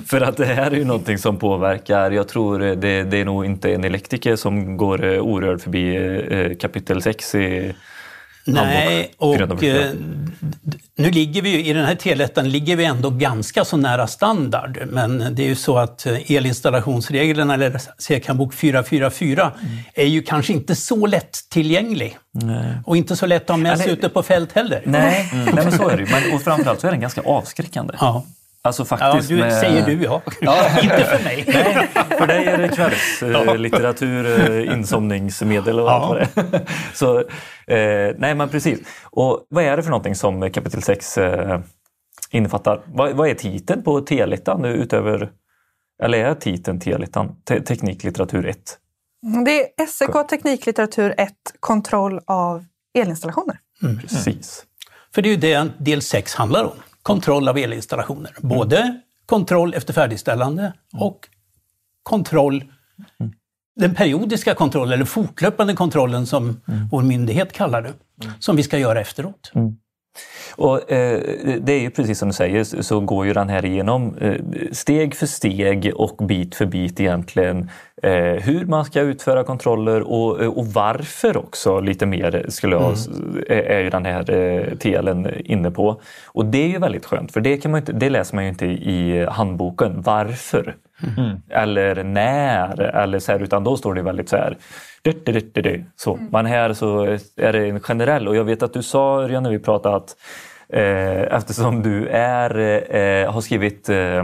S2: För att det här är ju någonting som påverkar, jag tror det, det är nog inte en elektriker som går eh, orörd förbi eh, kapitel 6 i
S5: Nej,
S2: handbok
S5: och
S2: 444.
S5: eh, nu ligger vi ju, i den här telettan ligger vi ändå ganska så nära standard. Men det är ju så att eh, elinstallationsreglerna, eller CECAM-bok 444, är ju kanske inte så lättillgänglig. Och inte så lätt att ha med sig ute på fält heller.
S2: Nej, (laughs) nej men så är det ju. Men, och framförallt så är den ganska avskräckande.
S5: Ja,
S2: Alltså
S5: ja
S2: faktiskt
S5: du,
S2: med...
S5: säger du ja. (laughs) (laughs) inte för mig.
S2: Nej, för dig är det kvällslitteratur, (laughs) eh, insomningsmedel och allt vad det är. Så, eh, nej men precis. Och vad är det för någonting som kapitel 6 eh, innefattar? Vad, vad är titeln på T-littan nu utöver, eller är titeln T-littan Te- tekniklitteratur 1?
S4: Det är SEK Tekniklitteratur 1, kontroll av elinstallationer.
S2: Precis.
S5: För det är ju det del 6 handlar om. Kontroll av elinstallationer. Både kontroll efter färdigställande och kontroll, den periodiska kontrollen eller fortlöpande kontrollen som vår myndighet kallar det, som vi ska göra efteråt.
S2: Och eh, det är ju precis som du säger så- går ju den här igenom eh, steg för steg och bit för bit egentligen eh, hur man ska utföra kontroller och, eh, och varför också lite mer skulle jag s- är, är ju den här eh, TLen inne på. Och det är ju väldigt skönt för det, kan man inte, det läser man ju inte i handboken. Varför? Eller när eller så här, utan då står det väldigt så här du, du, du. Så. Men här så är det en generell och jag vet att du sa Örjan när vi pratade att eh, eftersom du är, eh, har skrivit eh,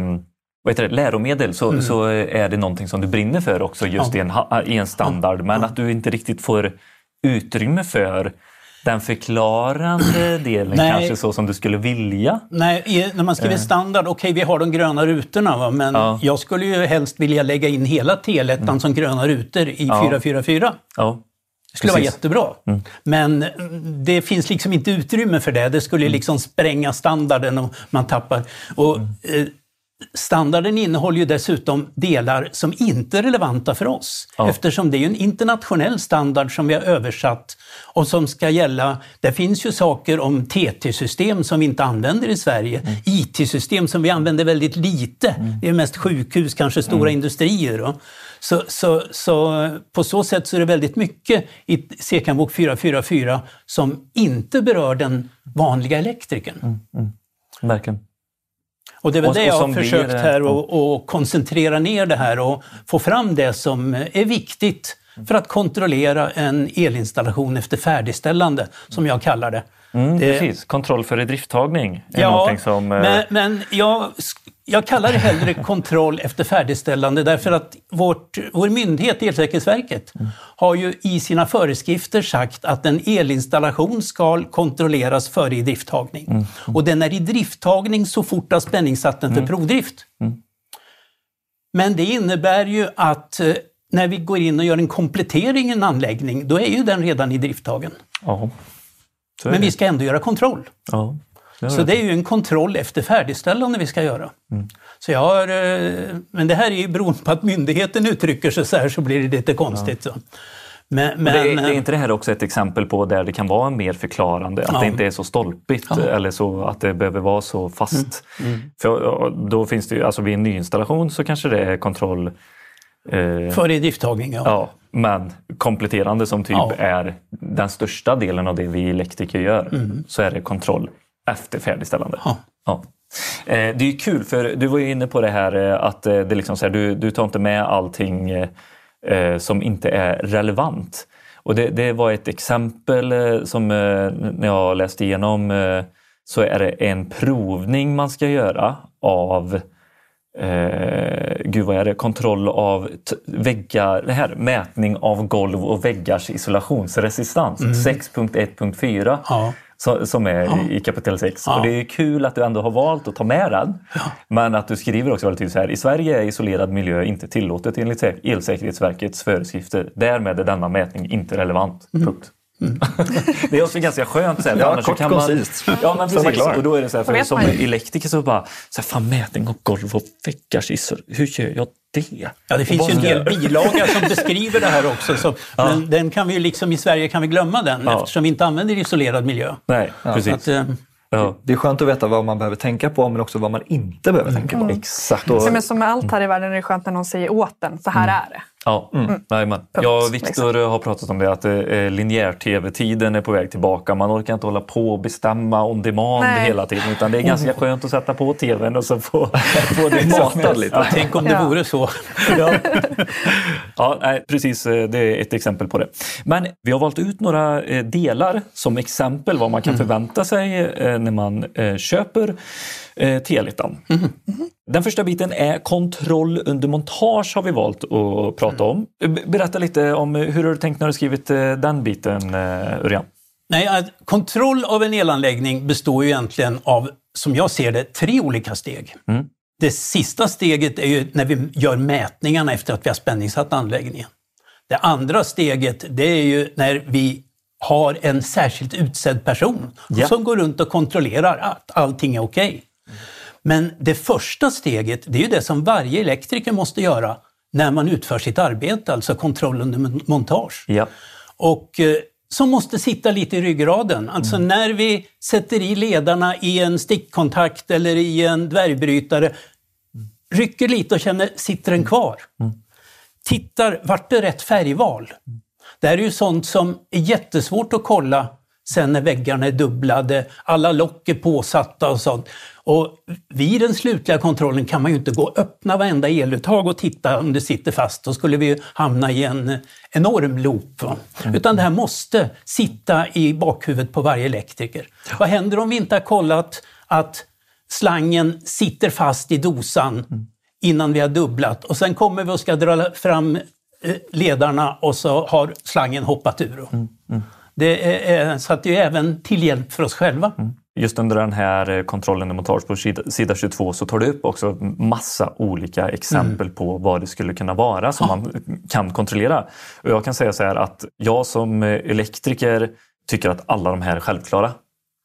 S2: vad heter det, läromedel så, så är det någonting som du brinner för också just
S5: Ja.
S2: i, en, i en standard men att du inte riktigt får utrymme för den förklarande (clears throat) delen
S5: Nej.
S2: kanske så som du skulle vilja.
S5: Nej, när man skriver standard, okej vi har de gröna rutorna va? men
S2: Ja.
S5: jag skulle ju helst vilja lägga in hela T-lettan som gröna rutor i 444.
S2: Ja.
S5: Det skulle vara
S2: Precis.
S5: jättebra. Men mm, det finns liksom inte utrymme för det. Det skulle liksom spränga standarden och man tappar. Och, eh, standarden innehåller ju dessutom delar som inte är relevanta för oss.
S2: Ja.
S5: Eftersom det är en internationell standard som vi har översatt och som ska gälla. Det finns ju saker om TT-system som vi inte använder i Sverige. IT-system som vi använder väldigt lite. Det är mest sjukhus, kanske stora industrier. Då. Så, så, så på så sätt så är det väldigt mycket i CECAM-bok 444 som inte berör den vanliga elektrikern.
S2: Verkligen.
S5: Och det är väl
S2: Och-
S5: det jag har
S2: blir,
S5: försökt
S2: eh,
S5: här att koncentrera ner det här och få fram det som är viktigt för att kontrollera en elinstallation efter färdigställande, som jag kallar det.
S2: Mm,
S5: det
S2: precis, kontroll för idrifttagning är någonting som... eh,
S5: men, men jag, jag kallar det hellre (laughs) kontroll efter färdigställande därför att vårt, vår myndighet, Elsäkerhetsverket, har ju i sina föreskrifter sagt att en elinstallation ska kontrolleras före idrifttagning. Och den är idrifttagning så fort att spänningssatt den för provdrift. Men det innebär ju att eh, när vi går in och gör en komplettering i en anläggning, då är ju den redan idrifttagen.
S2: ja.
S5: Men vi ska ändå göra kontroll.
S2: Ja. det
S5: Så det är ju en kontroll efter färdigställande vi ska göra. Så jag har, eh, men det här är ju beroende på att myndigheten uttrycker sig så här så blir det lite konstigt. Så. Men, men,
S2: det, är,
S5: eh,
S2: inte det här också ett exempel på där det kan vara mer förklarande? Att
S5: Ja.
S2: det inte är så stolpigt eller så att det behöver vara så fast.
S5: Mm.
S2: För ja, då finns det ju, alltså vid en nyinstallation så kanske det är kontroll eh,
S5: Före idrifttagning, ja.
S2: Ja, men kompletterande som typ
S5: Ja.
S2: är den största delen av det vi elektriker gör.
S5: Mm.
S2: Så är det kontroll efter färdigställande.
S5: Ja.
S2: Ja. Eh, Det är kul för du var ju inne på det här eh, att eh, det liksom så här, du, du tar inte med allting eh, som inte är relevant. Och det, det var ett exempel som när jag läste igenom så är det en provning man ska göra av Eh, gud vad är det? Kontroll av väggar, det här, mätning av golv och väggars isolationsresistans. 6.1.4
S5: Ja.
S2: så, som är i, i kapitel 6.
S5: Ja.
S2: Och det är kul att du ändå har valt att ta med den. Men att du skriver också väldigt tydligt så här. I Sverige är isolerad miljö inte tillåtet enligt Sä- Elsäkerhetsverkets föreskrifter. Därmed är denna mätning inte relevant.
S5: Mm.
S2: Punkt. (laughs) Det är också ganska skönt. Så här,
S3: Ja, kort
S2: kan man,
S3: koncist.
S2: Ja, men
S3: man
S2: precis. Och då är det så här, för som
S4: man
S2: elektriker så bara, så här, fan mätning av golv och väggarskissor, hur gör jag det?
S5: Ja, det
S2: Och
S5: finns ju en hel bilaga som (laughs) beskriver det här också. Så, Men den kan vi liksom, i Sverige kan vi glömma den
S2: Ja.
S5: eftersom vi inte använder isolerad miljö.
S2: Nej,
S5: Så
S2: precis.
S5: att, eh,
S2: ja.
S3: Det är skönt att veta vad man behöver tänka på men också vad man inte behöver tänka på.
S2: Exakt.
S3: Då-
S4: Så, men som med allt här i världen är det skönt när någon säger åt den, så här är det.
S2: Ja, mm. Jajamän. Jag och. Viktor har pratat om det att eh, linjär-tv-tiden är på väg tillbaka. Man orkar inte hålla på och bestämma on demand
S4: Nej.
S2: hela tiden utan det är ganska skönt att sätta på tvn och så få, (laughs) få det
S3: Matad lite.
S5: ja, tänk om det
S4: Ja.
S5: vore så.
S2: Ja. ja, nej, precis. eh, Det är ett exempel på det. Men vi har valt ut några eh, delar som exempel vad man kan förvänta sig eh, när man eh, köper eh, Tealitan. Den första biten är kontroll under montage har vi valt att prata om. B- Berätta lite om eh, hur har du tänkt när du skrivit eh, den biten, eh, Örjan?
S5: Nej, kontroll av en elanläggning består ju egentligen av, som jag ser det, tre olika steg. Det sista steget är ju när vi gör mätningarna efter att vi har spänningssatt anläggningen. Det andra steget det är ju när vi har en särskilt utsedd person
S2: Ja.
S5: som går runt och kontrollerar att allting är okej. Men det första steget, det är ju det som varje elektriker måste göra när man utför sitt arbete, alltså kontroll under mon- montage
S2: Ja.
S5: och eh, som måste sitta lite i ryggraden. Alltså när vi sätter i ledarna i en stickkontakt eller i en dvärgbrytare, rycker lite och känner, sitter den kvar? Tittar, vart är rätt färgval? Det här är ju sånt som är jättesvårt att kolla sen när väggarna är dubblade, alla lock är påsatta och sånt. Och vid den slutliga kontrollen kan man ju inte gå och öppna varenda eluttag och titta om det sitter fast. Då skulle vi hamna i en enorm loop. Va? Utan det här måste sitta i bakhuvudet på varje elektriker. Vad händer om vi inte har kollat att slangen sitter fast i dosan innan vi har dubblat och sen kommer vi och ska dra fram eh, ledarna och så har slangen hoppat ur. Det är, så att det är även till hjälp för oss själva.
S2: Just under den här eh, kontrollen och montage på sida, sida 22 så tar du upp också massa olika exempel på vad det skulle kunna vara som man kan kontrollera. Och jag kan säga så här att jag som eh, elektriker tycker att alla de här är självklara.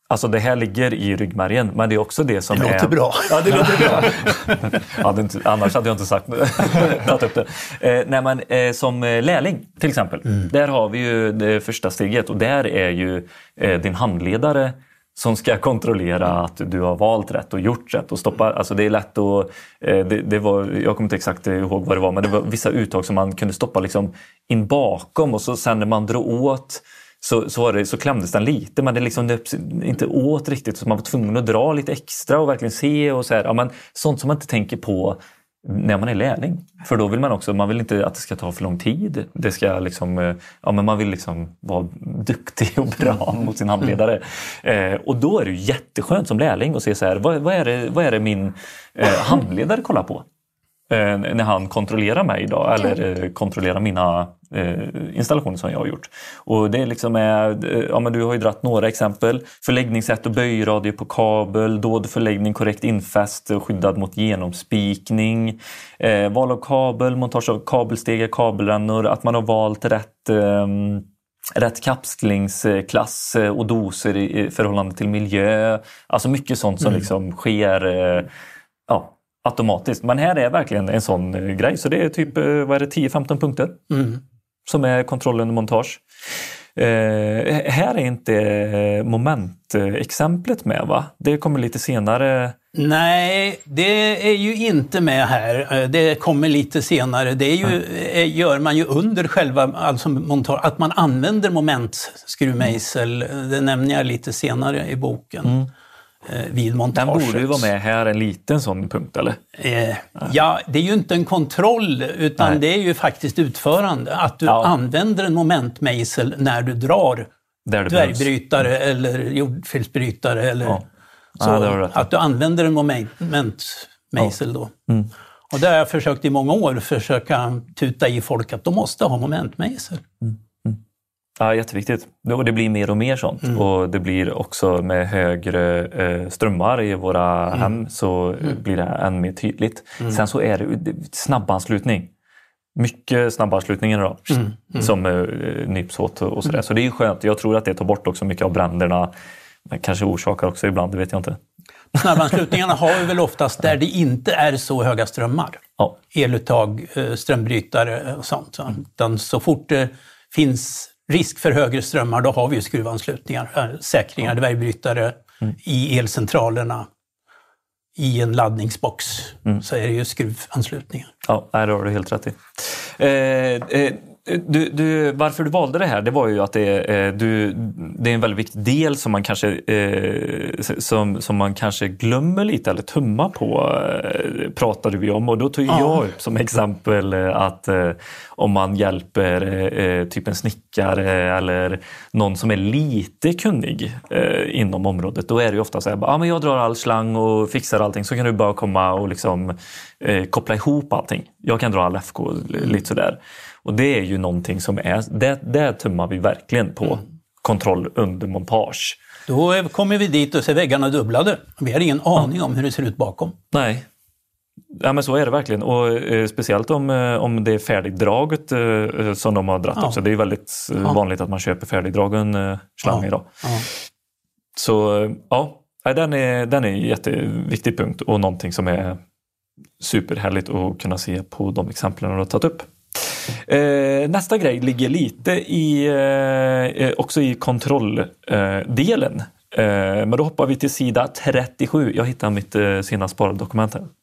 S2: Alltså det här ligger i ryggmärgen, men det är också det som
S5: Det
S2: är...
S5: låter bra.
S2: Ja, det låter bra. (laughs) ja, annars hade jag inte sagt (laughs) tagit upp det. Eh, nej, men, eh, som eh, lärling till exempel. Där har vi ju det första steget och där är ju eh, din handledare som ska kontrollera att du har valt rätt och gjort rätt och stoppa. Alltså det är lätt att... Eh, det, det var, jag kommer inte exakt ihåg vad det var, men det var vissa uttag som man kunde stoppa liksom in bakom och så sen när man drog åt så, så, var det, så klämdes den lite men det liksom nöps inte åt riktigt så man var tvungen att dra lite extra och verkligen se och så här. Ja, men sånt som man inte tänker på när man är lärling. För då vill man också, man vill inte att det ska ta för lång tid. Det ska liksom, eh, ja, men man vill liksom vara duktig och bra (laughs) mot sin handledare. Eh, och då är det jätteskönt som lärling att se så här, vad, vad, är, det, vad är det min eh, handledare kollar på? Eh, när han kontrollerar mig då, eller eh, kontrollerar mina eh, installationer som jag har gjort. Och det liksom är, eh, ja, men du har ju dratt några exempel. Förläggningssätt och böjradie på kabel, dold förläggning korrekt infäst och skyddad mot genomspikning. Eh, val av kabel, montage av kabelstegar, kabelrännor, att man har valt rätt ehm, rätt kapslingsklass eh, och doser i förhållande till miljö. Alltså mycket sånt som liksom sker eh, ja, automatiskt. Men här är verkligen en sån eh, grej. Så det är typ eh, vad är det, 10-15 punkter som är kontrollen och montage. Eh, här är inte eh, momentexemplet med va? Det kommer lite senare.
S5: Nej, det är ju inte med här. Eh, Det kommer lite senare. Det är ju, eh, gör man ju under själva alltså montage. Att man använder momentskruvmejsel, det nämner jag lite senare i boken. eh, Vid
S2: Den
S5: montaget.
S2: borde ju vara med här, en liten sån punkt eller?
S5: Eh, ja, det är ju inte en kontroll utan
S2: Nej.
S5: det är ju faktiskt utförande. Att du
S2: Ja.
S5: använder en momentmejsel när du drar
S2: Där
S5: dvärgbrytare eller jordfelsbrytare. Eller
S2: Ja.
S5: så.
S2: Ja,
S5: att du använder en momentmejsel då.
S2: Mm.
S5: Och det har jag försökt i många år, försöka tuta i folk att de måste ha momentmejsel.
S2: Ja, jätteviktigt. Och det blir mer och mer sånt. Och det blir också med högre eh, strömmar i våra hem så blir det än mer tydligt. Sen så är det snabbanslutning. Mycket snabbanslutningar då,
S5: Mm,
S2: som eh, nyps åt och sådär. Så det är skönt. Jag tror att det tar bort också mycket av bränderna. Men kanske orsakar också ibland, det vet jag inte. (laughs)
S5: Snabbanslutningarna har vi väl oftast där det inte är så höga strömmar.
S2: Ja,
S5: Eluttag, eh, strömbrytare och sånt. Utan så fort det finns risk för högre strömmar, då har vi ju skruvanslutningar, eh, säkringar, värmebrytare i elcentralerna. I en laddningsbox så är det ju skruvanslutningar.
S2: ja det har du helt rätt i. Eh, eh, du, du, varför du valde det här, det var ju att det, är, eh, du, det är en väldigt viktig del som man kanske, eh, som, som man kanske glömmer lite eller tummar på, eh, pratade vi om. Och då tog
S5: Ja.
S2: jag upp som exempel eh, att eh, om man hjälper eh, typ en snickare eller någon som är lite kunnig inom området, då är det ju ofta så här, ah, men jag drar all slang och fixar allting så kan du bara komma och liksom, koppla ihop allting. Jag kan dra all FK, lite sådär. Och det är ju någonting som är, det, det tummar vi verkligen på. Kontroll under montage.
S5: Då eh, kommer vi dit och ser väggarna dubblade. Vi har ingen aning om hur det ser ut bakom.
S2: Nej. Ja, men så är det verkligen. Och eh, speciellt om, eh, om det är färdigdraget eh, som de har dratt
S5: Ja.
S2: också. Det är väldigt eh,
S5: Ja.
S2: vanligt att man köper färdigdragen eh, slang
S5: Ja.
S2: idag.
S5: Ja.
S2: Så eh, ja, den är, den är en jätteviktig punkt och någonting som är superhärligt att kunna se på de exemplen du har tagit upp. Eh, nästa grej ligger lite i, eh, eh, också i kontrolldelen. Eh, men då hoppar vi till sida 37. Jag hittar mitt eh, senast sparade dokument här. (laughs)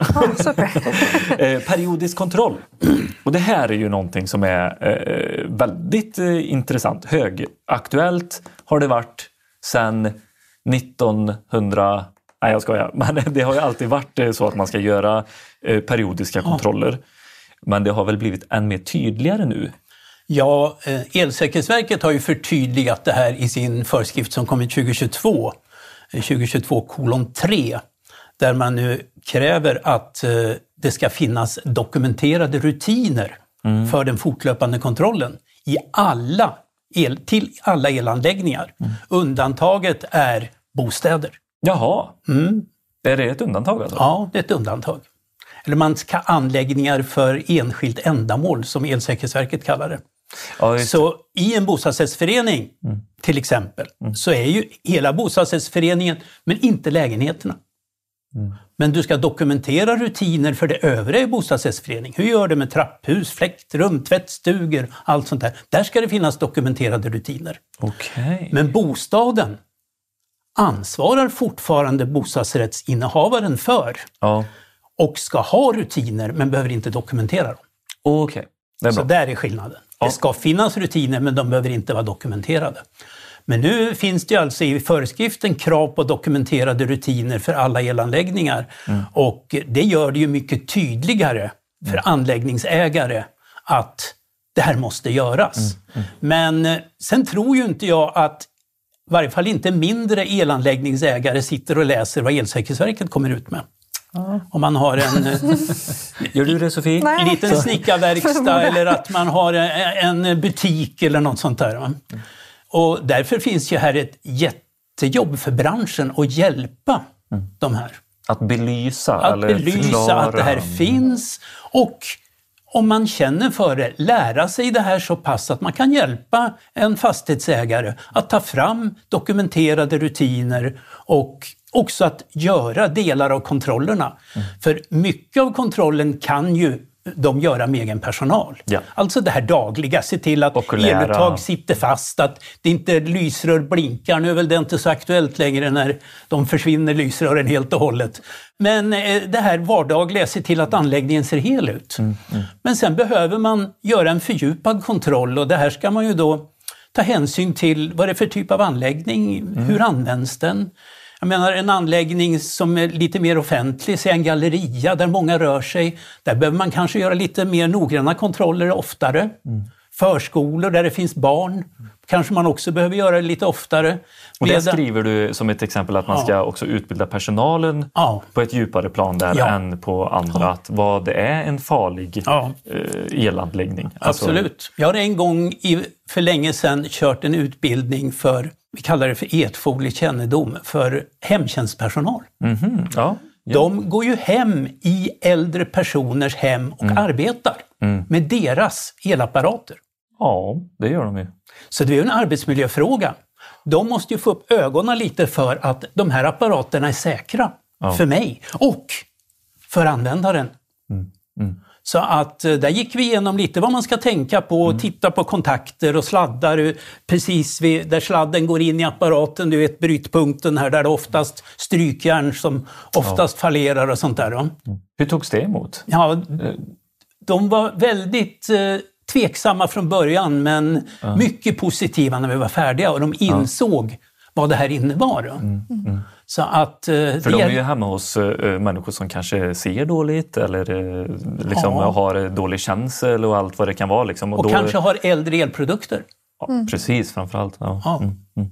S2: Eh, periodisk kontroll. Och det här är ju någonting som är eh, väldigt intressant. Högaktuellt har det varit sedan 1900... Nej, jag skojar. (laughs) Men det har ju alltid varit så att man ska göra periodiska kontroller. Men det har väl blivit än mer tydligare nu.
S5: Ja, eh, Elsäkerhetsverket har ju förtydligat det här i sin föreskrift som kom i 2022, eh, 2022 kolon 3, där man nu kräver att eh, det ska finnas dokumenterade rutiner för den fortlöpande kontrollen i alla el, till alla elanläggningar. Undantaget är bostäder.
S2: Jaha, är det ett undantag alltså?
S5: Ja, det är ett undantag. Eller man ska anläggningar för enskilt ändamål, som Elsäkerhetsverket kallar det.
S2: Ja,
S5: Så i en bostadsrättsförening till exempel, så är ju hela bostadsrättsföreningen, men inte lägenheterna. Men du ska dokumentera rutiner för det övriga i bostadsrättsförening. Hur gör du med trapphus, fläktrum, tvättstugor, allt sånt där. Där ska det finnas dokumenterade rutiner.
S2: Okej.
S5: Men bostaden ansvarar fortfarande bostadsrättsinnehavaren för
S2: Ja,
S5: och ska ha rutiner men behöver inte dokumentera dem.
S2: okej. Är
S5: Så där är skillnaden. Det ska finnas rutiner men de behöver inte vara dokumenterade. Men nu finns det alltså i föreskriften krav på dokumenterade rutiner för alla elanläggningar. Och det gör det ju mycket tydligare för anläggningsägare att det här måste göras. Men eh, sen tror ju inte jag att i varje fall inte mindre elanläggningsägare sitter och läser vad Elsäkerhetsverket kommer ut med. Om man har en eh, (laughs)
S2: Gör du det Sofie?
S4: Nej.
S5: liten snickarverkstad (laughs) eller att man har en butik eller något sånt där. Och därför finns ju här ett jättejobb för branschen att hjälpa de här.
S2: Att belysa
S5: Att
S2: eller
S5: belysa
S2: förklara.
S5: att det här finns och om man känner för det, lära sig det här så pass att man kan hjälpa en fastighetsägare att ta fram dokumenterade rutiner och också att göra delar av kontrollerna.
S2: Mm.
S5: För mycket av kontrollen kan ju de göra med egen personal.
S2: Ja.
S5: Alltså det här dagliga, se till att
S2: Okulära.
S5: eluttag sitter fast, att det inte lysrör blinkar. Nu är väl det inte så aktuellt längre när de försvinner lysrören helt och hållet. Men eh, det här vardagliga, se till att anläggningen ser hel ut. Men sen behöver man göra en fördjupad kontroll och det här ska man ju då ta hänsyn till vad det är för typ av anläggning, hur används den? Jag menar en anläggning som är lite mer offentlig, säg en galleria där många rör sig. Där behöver man kanske göra lite mer noggranna kontroller oftare. Förskolor där det finns barn kanske man också behöver göra det lite oftare.
S2: Och
S5: Medan-
S2: skriver du som ett exempel att man
S5: Ja.
S2: ska också utbilda personalen
S5: Ja.
S2: på ett djupare plan där
S5: Ja.
S2: än på andra. Att vad det är en farlig eh, elanläggning. Alltså-
S5: Absolut. Jag har en gång i, för länge sedan kört en utbildning för, vi kallar det för etfoglig kännedom, för hemtjänstpersonal.
S2: Mhm, ja.
S5: De går ju hem i äldre personers hem och arbetar med deras elapparater.
S2: Ja, det gör de ju.
S5: Så det är ju en arbetsmiljöfråga. De måste ju få upp ögonen lite för att de här apparaterna är säkra för mig och för användaren. Så att eh, där gick vi igenom lite vad man ska tänka på och titta på kontakter och sladdar precis vid, där sladden går in i apparaten, du vet brytpunkten här där det oftast strykjärn som oftast fallerar och sånt där. Då.
S2: Hur togs det emot?
S5: Ja, de var väldigt eh, tveksamma från början men mycket positiva när vi var färdiga och de insåg vad det här innebar. Så att, eh,
S2: För
S5: det
S2: de är ju hemma hos eh, människor som kanske ser dåligt eller eh, liksom
S5: Ja.
S2: har eh, dålig känsel och allt vad det kan vara. Liksom.
S5: och
S2: då,
S5: kanske har äldre elprodukter.
S2: ja, Precis, framförallt. Ja.
S5: Ja.
S2: Mm.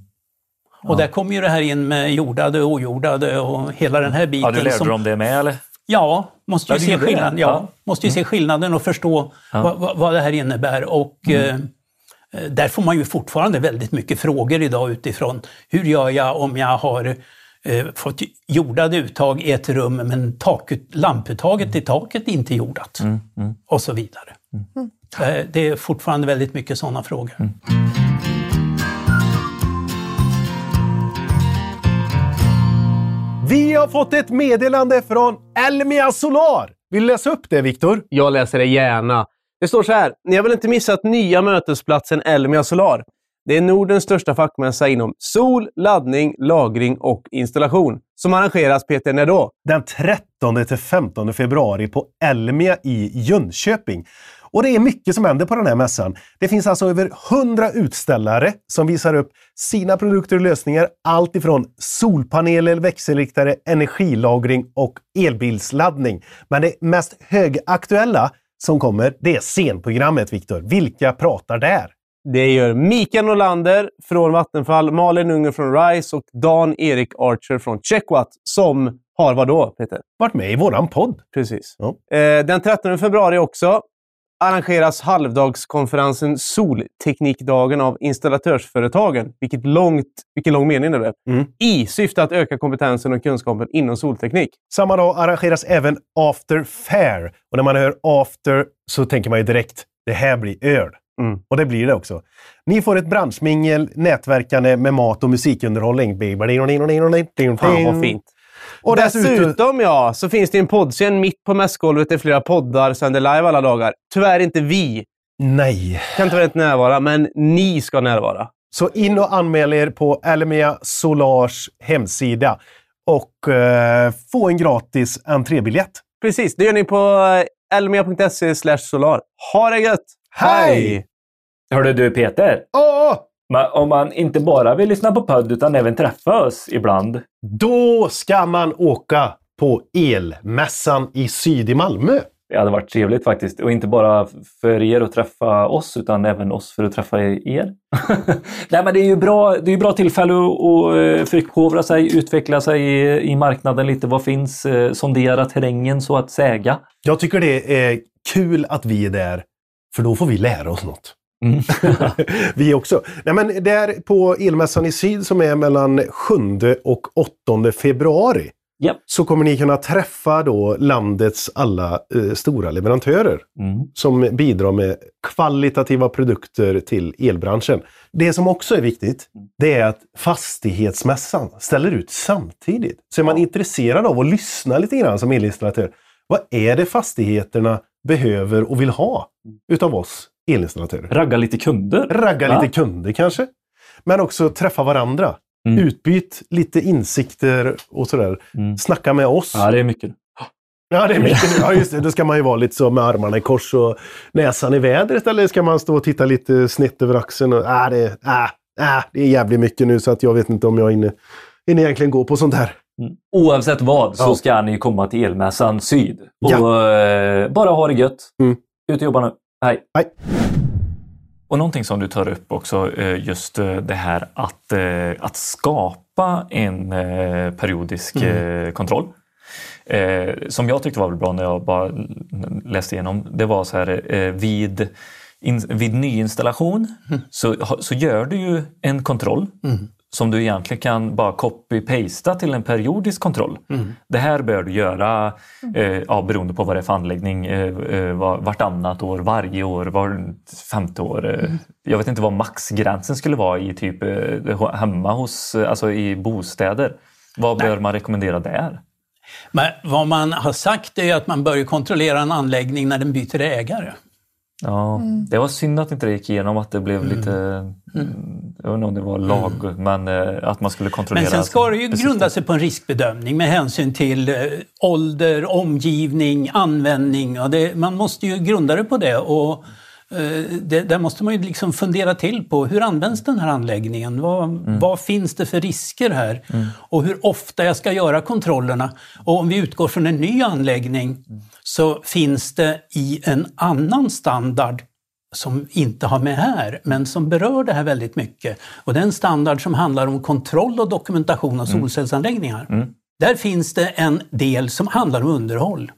S5: Och där kommer ju det här in med jordade och ojordade och hela den här biten.
S2: Ja, du lärde
S5: som,
S2: om det med eller?
S5: Ja, måste ju
S2: Ja,
S5: se
S2: gjorde det?
S5: skillnaden. Ja,
S2: Ja. Mm.
S5: måste ju se skillnaden och förstå vad, vad, vad det här innebär. Och
S2: Mm.
S5: eh, där får man ju fortfarande väldigt mycket frågor idag utifrån hur gör jag om jag har eh, fått jordade uttag i ett rum men takut, lamputtaget i taket är inte jordat.
S2: Mm,
S5: Och så vidare. Eh, Det är fortfarande väldigt mycket sådana frågor.
S2: Mm.
S1: Vi har fått ett meddelande från Elmia Solar. Vill du läsa upp det, Viktor?
S6: Jag läser det gärna. Det står så här. Ni har väl inte missat nya mötesplatsen Elmia Solar? Det är Nordens största fackmässa inom sol, laddning, lagring och installation. Som arrangeras, Peter, när då?
S1: Den 13-15 februari på Elmia i Jönköping. Och det är mycket som händer på den här mässan. Det finns alltså över 100 utställare som visar upp sina produkter och lösningar. Allt ifrån solpaneler, växelriktare, energilagring och elbilsladdning. Men det mest högaktuella som kommer, det är scenprogrammet, Viktor. Vilka pratar där?
S6: Det gör Mikael Norlander från Vattenfall, Malin Unger från RISE och Dan-Erik Archer från Checkwatt som har vad då, Peter?
S1: Varit med i våran podd.
S6: Precis.
S1: Ja.
S6: Eh, den 13 februari också arrangeras halvdagskonferensen Solteknikdagen av installatörsföretagen. Vilket långt, vilken lång mening det blev.
S1: Mm.
S6: I syfte att öka kompetensen och kunskapen inom solteknik.
S1: Samma dag arrangeras även After Fair. Och när man hör After så tänker man ju direkt, det här blir öl.
S6: Mm.
S1: Och det blir det också. Ni får ett branschmingel, nätverkande med mat och musikunderhållning.
S6: Fan vad fint.
S1: Och dessutom,
S6: Dessutom ja, så finns det en poddscen mitt på mässgolvet där flera poddar sänder live alla dagar. Tyvärr inte vi.
S1: nej.
S6: Kan tyvärr inte närvara, men ni ska närvara.
S1: Så in och anmäl er på Elmia Solars hemsida och eh, få en gratis entrébiljett.
S6: Precis, det gör ni på eh, elmia.se solar. Ha det gött!
S1: Hej!
S2: Hörde du Peter?
S1: Åh!
S2: Men om man inte bara vill lyssna på podd utan även träffa oss ibland.
S1: Då ska man åka på elmässan i syd i Malmö.
S2: Det hade varit trevligt faktiskt. Och inte bara för er att träffa oss utan även oss för att träffa er. (laughs) Nej, men det är ju bra, det är ju bra tillfälle att, att eh, förkovra sig, utveckla sig i, i marknaden lite. Vad finns? Eh, Sondera terrängen så att säga.
S1: Jag tycker det är kul att vi är där, för då får vi lära oss något.
S2: Mm. (laughs)
S1: vi också. Nej, men där på Elmässan i Syd som är mellan 7 och 8 februari
S2: Japp.
S1: så kommer ni kunna träffa då landets alla eh, stora leverantörer
S2: Mm.
S1: som bidrar med kvalitativa produkter till elbranschen. Det som också är viktigt, det är att fastighetsmässan ställer ut samtidigt. Så är man intresserad av att lyssna lite grann som elinstallatör. Vad är det fastigheterna behöver och vill ha utav oss elinstallatörer?
S2: Ragga lite kunder.
S1: Ragga
S2: Va?
S1: lite kunder kanske. Men också träffa varandra.
S2: Mm.
S1: Utbyt lite insikter och sådär.
S2: Mm.
S1: Snacka med oss.
S2: Ja, det är mycket.
S1: Ja, det är mycket. (laughs) Ja, just det. Då ska man ju vara lite så med armarna i kors och näsan i vädret. Eller ska man stå och titta lite snett över axeln? Och, äh, det, äh, äh, det är jävligt mycket nu så att jag vet inte om jag hinner, hinner egentligen gå på sånt här.
S2: Oavsett vad så
S1: Ja.
S2: ska ni komma till Elmässan Syd. Och eh, bara ha det gött.
S1: Mm.
S2: Ut och jobba nu. Hej!
S1: Hej.
S2: Och någonting som du tar upp också, eh, just eh, det här att, att skapa en periodisk
S1: Mm.
S2: kontroll. Eh, som jag tyckte var väldigt bra när jag bara läste igenom. Det var så här eh, vid, in, vid nyinstallation så, ha- så gör du ju en kontroll som du egentligen kan bara copy-pasta till en periodisk kontroll. Det här bör du göra eh, ja, beroende på vad det är för anläggning eh, eh, var- vartannat år, varje år, var femte år. Eh, Jag vet inte vad maxgränsen skulle vara i typ eh, hemma hos, eh, alltså i bostäder. Vad bör man rekommendera där?
S5: Men vad man har sagt är att man bör kontrollera en anläggning när den byter ägare.
S2: Ja, Det var synd att inte det gick igenom, att det blev lite... Mm. Jag vet inte om det var lag, men eh, att man skulle kontrollera...
S5: Men sen ska det ju
S2: besiktning.
S5: grunda sig på en riskbedömning med hänsyn till eh, ålder, omgivning, användning. Och det, man måste ju grunda det på det. Och, det, där måste man ju liksom fundera till på hur används den här anläggningen? Vad, vad finns det för risker här? Och hur ofta jag ska göra kontrollerna? Och om vi utgår från en ny anläggning så finns det i en annan standard som inte har med här, men som berör det här väldigt mycket. Och det är en standard som handlar om kontroll och dokumentation av solcellsanläggningar. Där finns det en del som handlar om underhåll.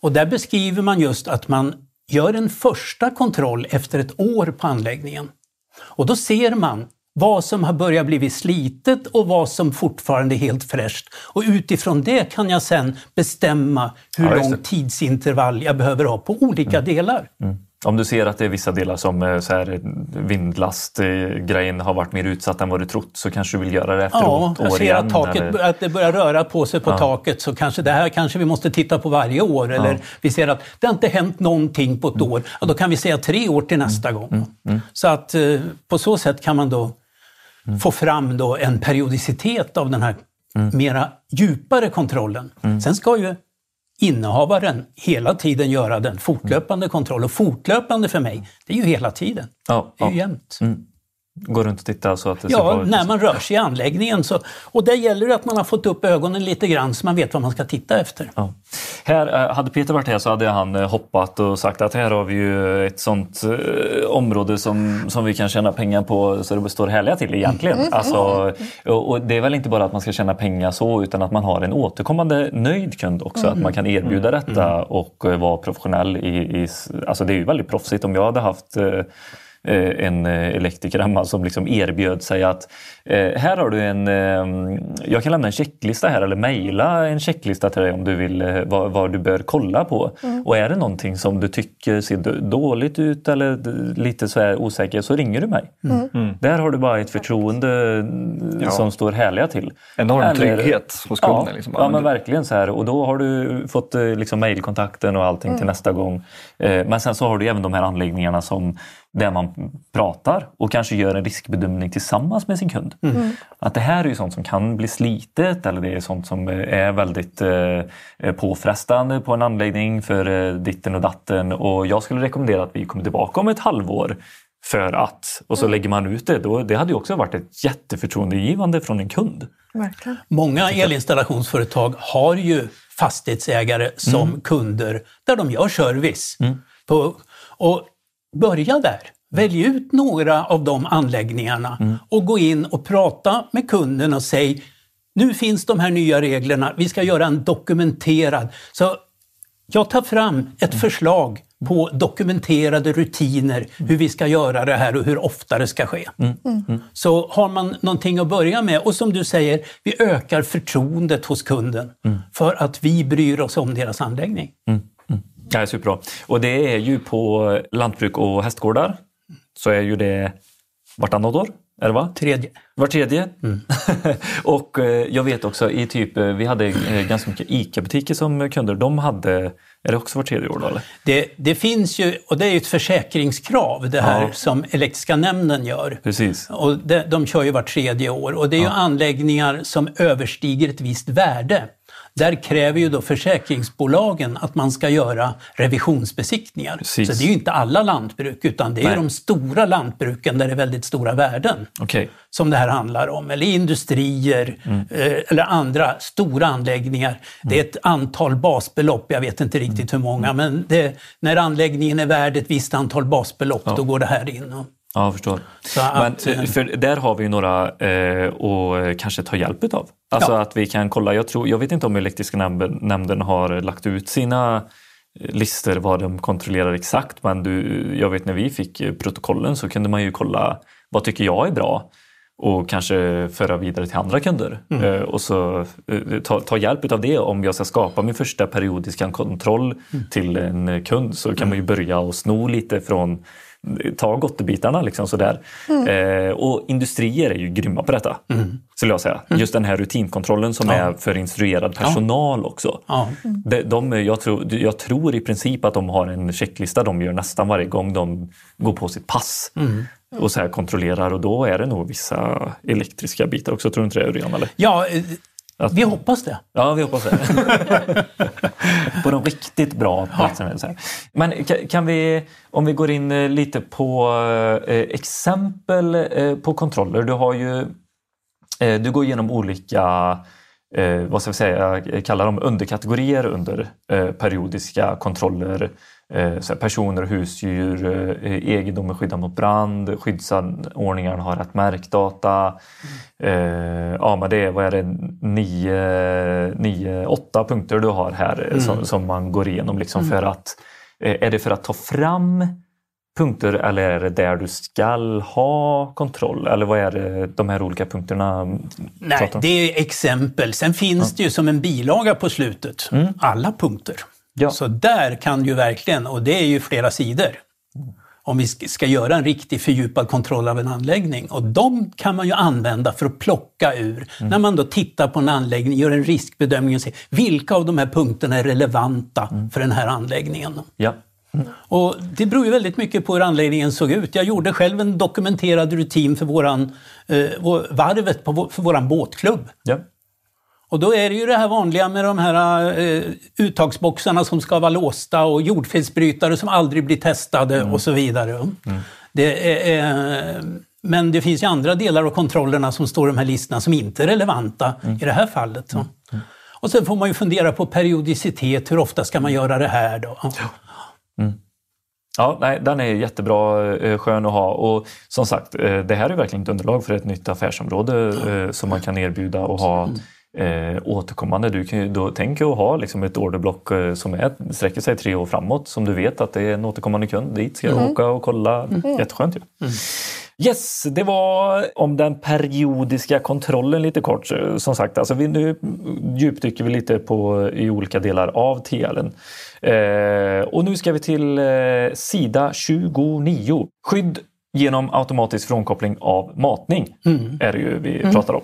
S5: Och där beskriver man just att man gör en första kontroll efter ett år på anläggningen. Och då ser man vad som har börjat bli slitet och vad som fortfarande är helt fräscht. Och utifrån det kan jag sen bestämma hur
S2: Ja,
S5: lång tidsintervall jag behöver ha på olika delar.
S2: Om du ser att det är vissa delar som eh, så här, vindlastgrejen har varit mer utsatt än vad du trott så kanske du vill göra det efter
S5: Ja, jag ser
S2: igen?
S5: att, taket,
S2: eller?
S5: att det börjar röra på sig på taket så kanske det här kanske vi måste titta på varje år. Eller vi ser att det har inte hänt någonting på ett
S2: Mm.
S5: år. Ja, då kan vi säga tre år till nästa gång. Så att eh, på så sätt kan man då
S2: Mm.
S5: få fram då en periodicitet av den här
S2: Mm.
S5: mera djupare kontrollen. Sen ska ju innehavaren hela tiden göra den fortlöpande kontroll. Och fortlöpande för mig, det är ju hela tiden.
S2: Ja,
S5: Det är
S2: ja.
S5: ju jämnt.
S2: Gå runt och titta så att det ser
S5: Ja,
S2: bra ut.
S5: när man rör sig i anläggningen. Så, och där gäller det att man har fått upp ögonen lite grann så man vet vad man ska titta efter.
S2: Ja. Här, eh, hade Peter varit här så hade han eh, hoppat och sagt att här har vi ju ett sånt eh, område som, som vi kan tjäna pengar på så det står härliga till egentligen. Alltså, och, och det är väl inte bara att man ska tjäna pengar så utan att man har en återkommande nöjd kund också. Att man kan erbjuda detta och eh, vara professionell i, i... Alltså det är ju väldigt proffsigt. Om jag hade haft en eh, elektriker hemma som liksom erbjöd sig att eh, här har du en, eh, jag kan lämna en checklista här eller mejla en checklista till dig om du vill eh, vad, vad du bör kolla på. Och är det någonting som du tycker ser dåligt ut eller lite så här osäker så ringer du mig. Där har du bara ett förtroende eh,
S3: Ja.
S2: som står härliga till.
S3: Enorm
S2: Eller-
S3: trygghet hos kunden.
S2: Ja,
S3: liksom.
S2: ja men verkligen så här. Och då har du fått eh, liksom mejlkontakten och allting till nästa gång. Eh, Men sen så har du även de här anläggningarna som där man pratar och kanske gör en riskbedömning tillsammans med sin kund. Att det här är ju sånt som kan bli slitet eller det är sånt som är väldigt eh, påfrestande på en anläggning för eh, ditten och datten. Och jag skulle rekommendera att vi kommer tillbaka om ett halvår för att, och så lägger man ut det. Då, det hade ju också varit ett jätteförtroendegivande från en kund.
S4: Verkligen.
S5: Många elinstallationsföretag har ju fastighetsägare som kunder där de gör service. På, och börja där. Välj ut några av de anläggningarna och gå in och prata med kunden och säg nu finns de här nya reglerna, vi ska göra en dokumenterad. Så jag tar fram ett förslag på dokumenterade rutiner hur vi ska göra det här och hur ofta det ska ske. Så har man någonting att börja med och som du säger, vi ökar förtroendet hos kunden för att vi bryr oss om deras anläggning.
S2: Ja, superbra. Och det är ju på lantbruk och hästgårdar så är ju det vartannat år, är det va?
S5: Tredje.
S2: Var tredje. (laughs) och eh, jag vet också i typ, eh, vi hade eh, ganska mycket ICA-butiker som kunder. De hade, är det också var tredje år då eller?
S5: Det, det finns ju, och det är ju ett försäkringskrav det här
S2: Ja.
S5: som Elektriska nämnden gör.
S2: Precis.
S5: Och de, de kör ju vart tredje år och det är ju anläggningar som överstiger ett visst värde. Där kräver ju då försäkringsbolagen att man ska göra revisionsbesiktningar.
S2: Precis.
S5: Så det är ju inte alla lantbruk utan det är
S2: Nej.
S5: de stora lantbruken där det är väldigt stora värden
S2: Okej.
S5: som det här handlar om. Eller industrier
S2: Mm.
S5: eh, eller andra stora anläggningar. Det är ett antal basbelopp, jag vet inte
S2: Mm.
S5: riktigt hur många, men det, när anläggningen är värd ett visst antal basbelopp, då går det här in. Och,
S2: Ja, jag förstår.
S5: Så
S2: Men,
S5: att, eh,
S2: för där har vi några eh, och kanske ta hjälp av. Alltså
S5: Ja.
S2: att vi kan kolla. Jag, tror, jag vet inte om elektriska nämnden, nämnden har lagt ut sina eh, listor vad de kontrollerar exakt. Men du, jag vet när vi fick eh, protokollen så kunde man ju kolla vad tycker jag är bra. och kanske föra vidare till andra kunder. Eh, och så eh, ta, ta hjälp av det om jag ska skapa min första periodiska kontroll till en eh, kund så kan man ju börja och sno lite från ta gottebitarna liksom sådär. Eh, och industrier är ju grymma på detta, skulle jag säga. Just den här rutinkontrollen som är för instruerad personal också.
S5: Ja.
S2: De, de, jag, tror, jag tror i princip att de har en checklista de gör nästan varje gång de går på sitt pass. Och så här kontrollerar och då är det nog vissa elektriska bitar också, tror du inte det Örjan? Eller?
S5: Ja, eh,
S2: Att-
S5: vi hoppas det.
S2: Ja, vi hoppas det. (laughs) på de riktigt bra här. Men ka- kan vi, om vi går in eh, lite på eh, exempel eh, på kontroller. Du har ju, du går igenom olika eh, vad ska vi säga, jag kallar dem underkategorier under eh, periodiska kontroller. Eh, personer och husdjur, eh, egendom är skyddad mot brand, skyddsanordningarna har rätt märkdata. Eh, ja, men det är, vad är det, nio, nio, åtta punkter du har här eh, som, som man går igenom. Liksom för att, eh, är det för att ta fram punkter eller är det där du skall ha kontroll? Eller vad är det de här olika punkterna
S5: Nej, det är exempel. Sen finns det ju som en bilaga på slutet, alla punkter.
S2: Ja.
S5: Så där kan ju verkligen, och det är ju flera sidor, om vi sk- ska göra en riktig fördjupad kontroll av en anläggning. Och de kan man ju använda för att plocka ur. När man då tittar på en anläggning, gör en riskbedömning och ser vilka av de här punkterna är relevanta för den här anläggningen.
S2: Ja.
S5: Och det beror ju väldigt mycket på hur anläggningen såg ut. Jag gjorde själv en dokumenterad rutin för våran, eh, vår, varvet på, vår- för våran båtklubb.
S2: Ja.
S5: Och då är det ju det här vanliga med de här eh, uttagsboxarna som ska vara låsta och jordfelsbrytare som aldrig blir testade och så vidare. Det är, eh, men det finns ju andra delar av kontrollerna som står i de här listorna som inte är relevanta i det här fallet. Så. Och sen får man ju fundera på periodicitet, hur ofta ska man göra det här då?
S2: Ja, nej, den är jättebra, eh, skön att ha. Och som sagt, eh, det här är verkligen ett underlag för ett nytt affärsområde eh, som man kan erbjuda och ha eh, återkommande. Du kan ju då tänka att ha liksom ett orderblock som är, sträcker sig tre år framåt som du vet att det är en återkommande kund. Dit ska jag åka och kolla. Jätteskönt ju. Yes, det var om den periodiska kontrollen lite kort. Som sagt, alltså vi, nu djupdyker vi lite på, i olika delar av TLen. Eh, och nu ska vi till eh, sida 29. Skydd genom automatisk frånkoppling av matning är det ju vi pratar om.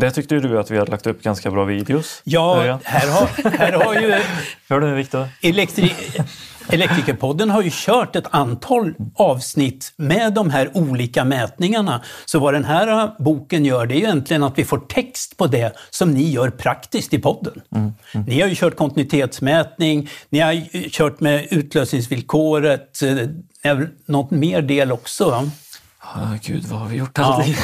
S2: Där tyckte du att vi hade lagt upp ganska bra videos.
S5: Ja, här har, här har ju (laughs)
S2: Hör du Viktor?
S5: elektri Elektrikerpodden har ju kört ett antal avsnitt med de här olika mätningarna. Så vad den här boken gör, det är ju egentligen att vi får text på det som ni gör praktiskt i podden. Ni har ju kört kontinuitetsmätning, ni har kört med utlösningsvillkoret, eh, något mer del också.
S2: Ah, Gud, vad har vi gjort
S5: Ja.
S2: aldrig?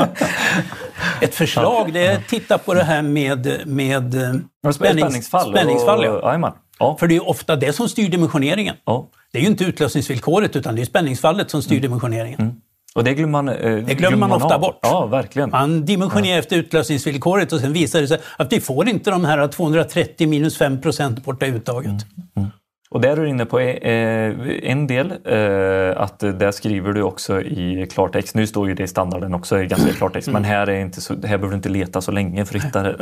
S2: (laughs)
S5: Ett förslag det är att titta på det här med, med eh,
S2: Spänningsfall.
S5: spänningsfall. spänningsfall ja.
S2: Ja.
S5: För det är ofta det som styr dimensioneringen.
S2: ja.
S5: Det är ju inte utlösningsvillkoret utan det är spänningsfallet som styr dimensioneringen.
S2: Och det glömmer man, eh,
S5: Det glömmer man ofta
S2: av.
S5: bort.
S2: Ja, verkligen.
S5: Man dimensionerar efter utlösningsvillkoret och sen visar det sig att vi får inte de här 230 minus 5 procent borta i uttaget.
S2: Och där är du inne på eh, en del, eh, att där skriver du också i klartext. Nu står ju det i standarden också i ganska klartext, men här, är inte så, här behöver du inte leta så länge för att hitta det.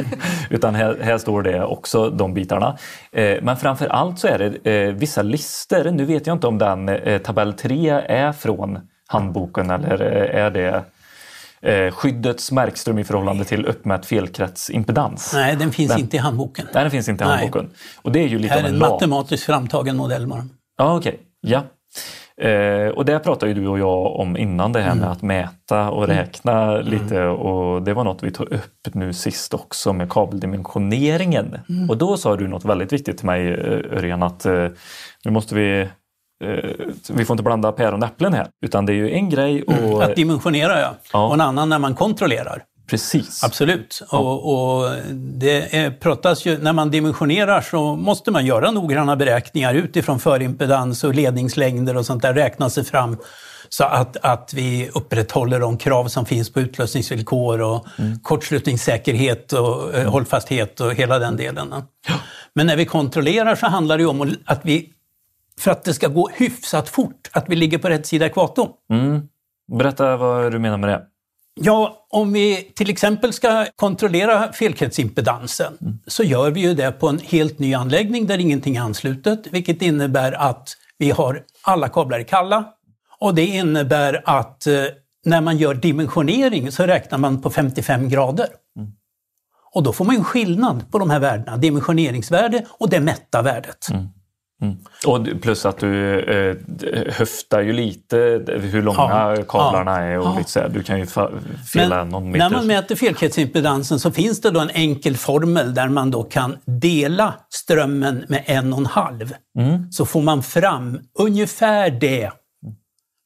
S2: (laughs) Utan här, här står det också, de bitarna. Eh, men framför allt så är det eh, vissa listor. Nu vet jag inte om den eh, tabell 3 är från handboken eller eh, är det eh, skyddets märkström i förhållande till uppmätt felkretsimpedans.
S5: Nej, den finns
S2: Den-
S5: inte i handboken.
S2: Nej, den finns inte i
S5: Nej.
S2: handboken. Och det är ju lite
S5: Det här är
S2: en
S5: en matematiskt framtagen modell bara.
S2: Ja, okej. Ja. Eh, och det pratade ju du och jag om innan det här med att mäta och räkna lite och det var något vi tog upp nu sist också med kabeldimensioneringen. Och då sa du något väldigt viktigt till mig eh, Örjan att eh, nu måste vi vi får inte blanda päron och äpplen här utan det är ju en grej och
S5: Att dimensionera ja.
S2: Ja.
S5: och en annan när man kontrollerar.
S2: precis.
S5: Absolut. Och, och det är, pratas ju, när man dimensionerar så måste man göra noggranna beräkningar utifrån förimpedans och ledningslängder och sånt där, räkna sig fram så att, att vi upprätthåller de krav som finns på utlösningsvillkor och kortslutningssäkerhet och eh, hållfasthet och hela den delen. Men när vi kontrollerar så handlar det ju om att vi, för att det ska gå hyfsat fort, att vi ligger på rätt sida ekvatorn.
S2: Berätta vad du menar med det.
S5: Ja, om vi till exempel ska kontrollera felkretsimpedansen så gör vi ju det på en helt ny anläggning där ingenting är anslutet, vilket innebär att vi har alla kablar i kalla. Och det innebär att eh, när man gör dimensionering så räknar man på 55 grader. Och då får man en skillnad på de här värdena, dimensioneringsvärde och det mätta värdet.
S2: Och du- plus att du eh, höftar ju lite hur långa
S5: Ja,
S2: kablarna
S5: ja,
S2: är och
S5: ja.
S2: lite så här. Du kan ju fela
S5: Men
S2: någon meter.
S5: när man mäter felkretsimpedansen så finns det då en enkel formel där man då kan dela strömmen med en och en halv.
S2: Mm.
S5: Så får man fram ungefär det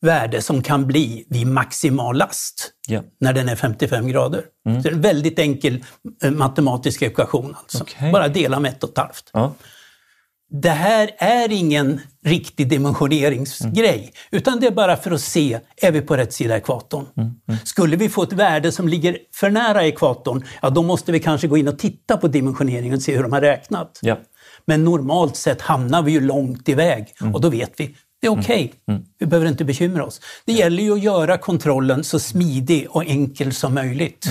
S5: värde som kan bli vid maximal last
S2: Ja.
S5: när den är 55 grader. Så det är en väldigt enkel eh, matematisk ekvation. Alltså.
S2: Okej.
S5: Bara dela med ett och ett halvt. Det här är ingen riktig dimensioneringsgrej, utan det är bara för att se, är vi på rätt sida ekvatorn? Skulle vi få ett värde som ligger för nära ekvatorn, ja då måste vi kanske gå in och titta på dimensioneringen och se hur de har räknat.
S2: Ja.
S5: Men normalt sett hamnar vi ju långt iväg och då vet vi, det är okej. Vi behöver inte bekymra oss. Det gäller ju att göra kontrollen så smidig och enkel som möjligt.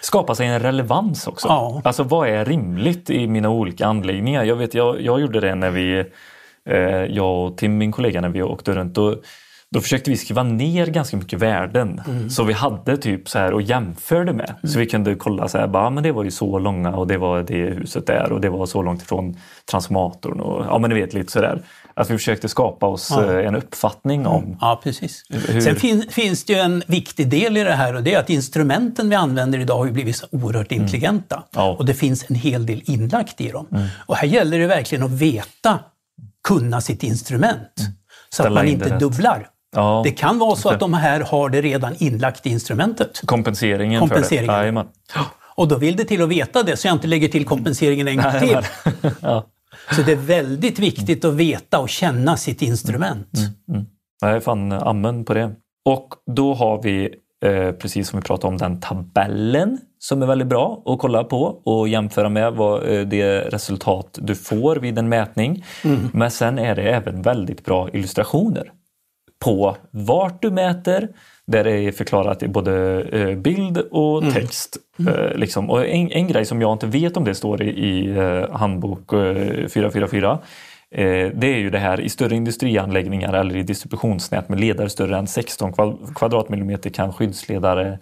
S2: Skapa sig en relevans också.
S5: Ja.
S2: Alltså vad är rimligt i mina olika anläggningar? Jag vet, jag, jag gjorde det när vi, eh, jag och Tim, min kollega, när vi åkte runt. Och, då försökte vi skriva ner ganska mycket värden.
S5: Mm.
S2: Så vi hade typ så här och jämförde med. Så vi kunde kolla så här, bara, men det var ju så långa och det var det huset där och det var så långt ifrån transformatorn. Och, ja men ni vet lite sådär. Att vi försökte skapa oss
S5: Ja.
S2: eh, en uppfattning om
S5: Ja, precis.
S2: Hur-
S5: Sen fin, finns det ju en viktig del i det här och det är att instrumenten vi använder idag har ju blivit så oerhört intelligenta.
S2: Mm. Ja. Mm.
S5: Och det finns en hel del inlagt i dem. Och här gäller det verkligen att veta, kunna sitt instrument. Så att man
S2: in
S5: inte
S2: rätt.
S5: dubblar.
S2: Ja,
S5: det kan vara så att de här har det redan inlagt i instrumentet.
S2: kompenseringen.
S5: Kompenseringen.
S2: För det. Jajamän.
S5: Och då vill det till att veta det så jag inte lägger till kompenseringen en gång till. (laughs)
S2: Ja.
S5: Så det är väldigt viktigt att veta och känna sitt instrument.
S2: Jag är fan amen på det. Och då har vi, eh, precis som vi pratade om, den tabellen som är väldigt bra att kolla på och jämföra med vad eh, det resultat du får vid en mätning. Men sen är det även väldigt bra illustrationer på vart du mäter, där det är förklarat i både eh, bild och text. Eh, liksom. och en, en grej som jag inte vet om det står i, i eh, handbok eh, 444 eh, det är ju det här i större industrianläggningar eller i distributionsnät med ledare större än 16 kva- kvadratmillimeter kan skyddsledare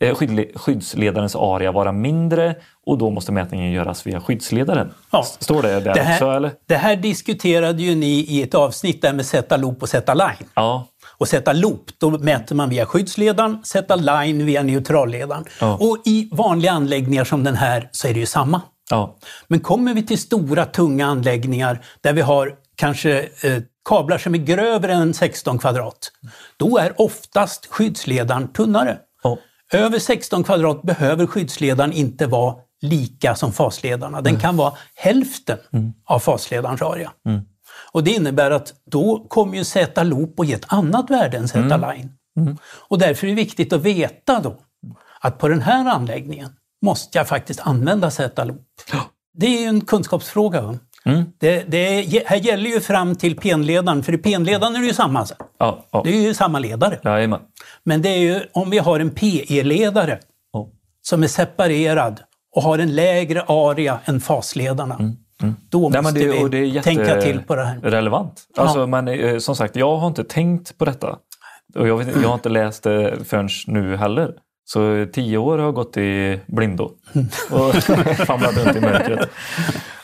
S2: skyddsle- skyddsledarens area vara mindre och då måste mätningen göras via skyddsledaren.
S5: Ja.
S2: Står det där
S5: Det här,
S2: också eller?
S5: det här diskuterade ju ni i ett avsnitt där med sätta loop och sätta line.
S2: Ja,
S5: Och sätta loop, då mäter man via skyddsledaren, sätta line via neutralledaren.
S2: Ja.
S5: Och i vanliga anläggningar som den här så är det ju samma.
S2: ja,
S5: Men kommer vi till stora tunga anläggningar där vi har kanske eh, kablar som är grövre än 16 kvadrat, då är oftast skyddsledaren tunnare.
S2: ja.
S5: Över 16 kvadrat behöver skyddsledaren inte vara lika som fasledarna. Den kan vara hälften av fasledarens area. Och det innebär att då kommer ju Z loop att ge ett annat värde än Z line. Och därför är det viktigt att veta då att på den här anläggningen måste jag faktiskt använda Z loop. Det är ju en kunskapsfråga. Va? Det, det, här gäller ju fram till penledaren, för i penledaren är det ju samma.
S2: ja, ja.
S5: Det är ju samma ledare.
S2: Jajamän.
S5: Men det är ju om vi har en PE-ledare
S2: Ja.
S5: som är separerad och har en lägre area än fasledarna. Då måste
S2: Mm, Nej, det, det
S5: vi
S2: jätte-
S5: tänka till på det här.
S2: relevant. Alltså,
S5: Ja.
S2: men, eh, som sagt, jag har inte tänkt på detta. Och jag, vet, jag har inte läst det förrän nu heller. Så tio år har gått i blindo och (laughs) famlat runt i mörkret.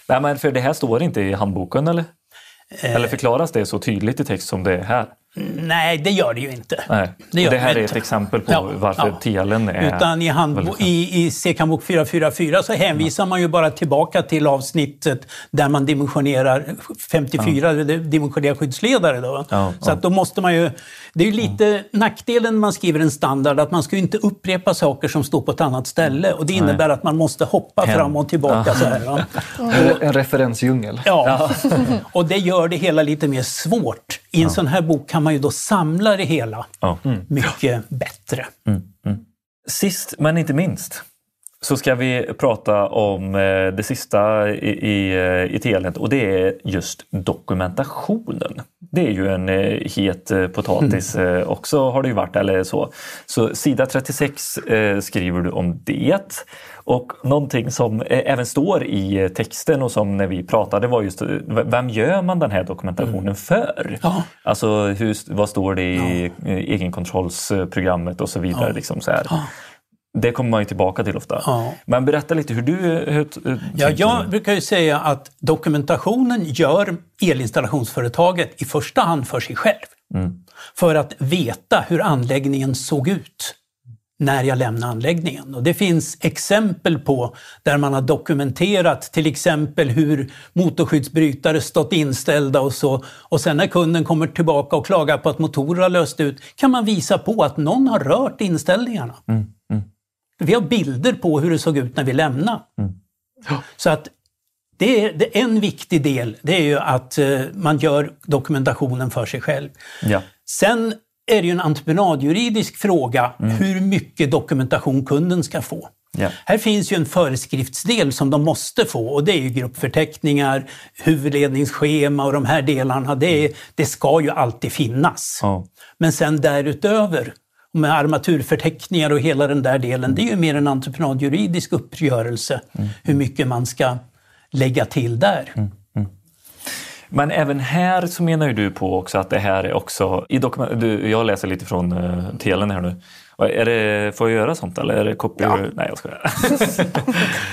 S2: Nej, men för det här står inte i handboken eller?
S5: Eh.
S2: Eller förklaras det så tydligt i text som det är här?
S5: Nej, det gör det ju inte.
S2: Nej.
S5: Det gör
S2: det här
S5: det
S2: är
S5: inte.
S2: ett exempel på
S5: Ja,
S2: varför
S5: ja.
S2: TLen är...
S5: Utan i, handbo- i, i C-handbok 444 så hänvisar man ju bara tillbaka till avsnittet där man dimensionerar 54, det dimensionerar skyddsledare. Då.
S2: Ja,
S5: så
S2: ja.
S5: att då måste man ju... Det är ju lite nackdelen när man skriver en standard att man ska ju inte upprepa saker som står på ett annat ställe. Och det innebär att man måste hoppa
S2: Hem.
S5: fram och tillbaka så här. (laughs)
S3: En, en referensdjungel.
S5: Ja, och det gör det hela lite mer svårt. I en sån här bok kan man ju då samla det hela
S2: Ja.
S5: mycket bättre.
S2: Sist men inte minst. Så ska vi prata om eh, det sista i, i, eh, i Telnet och det är just dokumentationen. Det är ju en eh, het potatis eh, också har det ju varit eller så. Så sida 36 eh, skriver du om det. Och någonting som även står i texten och som när vi pratade var just vem gör man den här dokumentationen för?
S5: Ja.
S2: Alltså hur, vad står det i ja. egenkontrollsprogrammet och så vidare. Liksom så här. Det kommer man ju tillbaka till ofta.
S5: Ja.
S2: Men berätta lite hur du... Hur, hur,
S5: Ja, jag brukar ju säga att dokumentationen gör elinstallationsföretaget i första hand för sig själv. För att veta hur anläggningen såg ut när jag lämnade anläggningen. Och det finns exempel på där man har dokumenterat till exempel hur motorskyddsbrytare stått inställda och så. Och sen när kunden kommer tillbaka och klagar på att motorer har löst ut kan man visa på att någon har rört inställningarna. Vi har bilder på hur det såg ut när vi lämnade. Så att det är, det är en viktig del, det är ju att eh, man gör dokumentationen för sig själv.
S2: Ja.
S5: Sen är det ju en entreprenadjuridisk fråga hur mycket dokumentation kunden ska få.
S2: Ja.
S5: Här finns ju en föreskriftsdel som de måste få och det är ju gruppförteckningar, huvudledningsschema och de här delarna. Det, är, det ska ju alltid finnas.
S2: Ja.
S5: Men sen därutöver, med armaturförteckningar och hela den där delen, det är ju mer en entreprenadjuridisk uppgörelse hur mycket man ska lägga till där.
S2: Men även här så menar ju du på också att det här är också... I dokument, du, jag läser lite från uh, Telen här nu. Är det, får jag göra sånt eller är det copy? Nej, jag skojar. (laughs)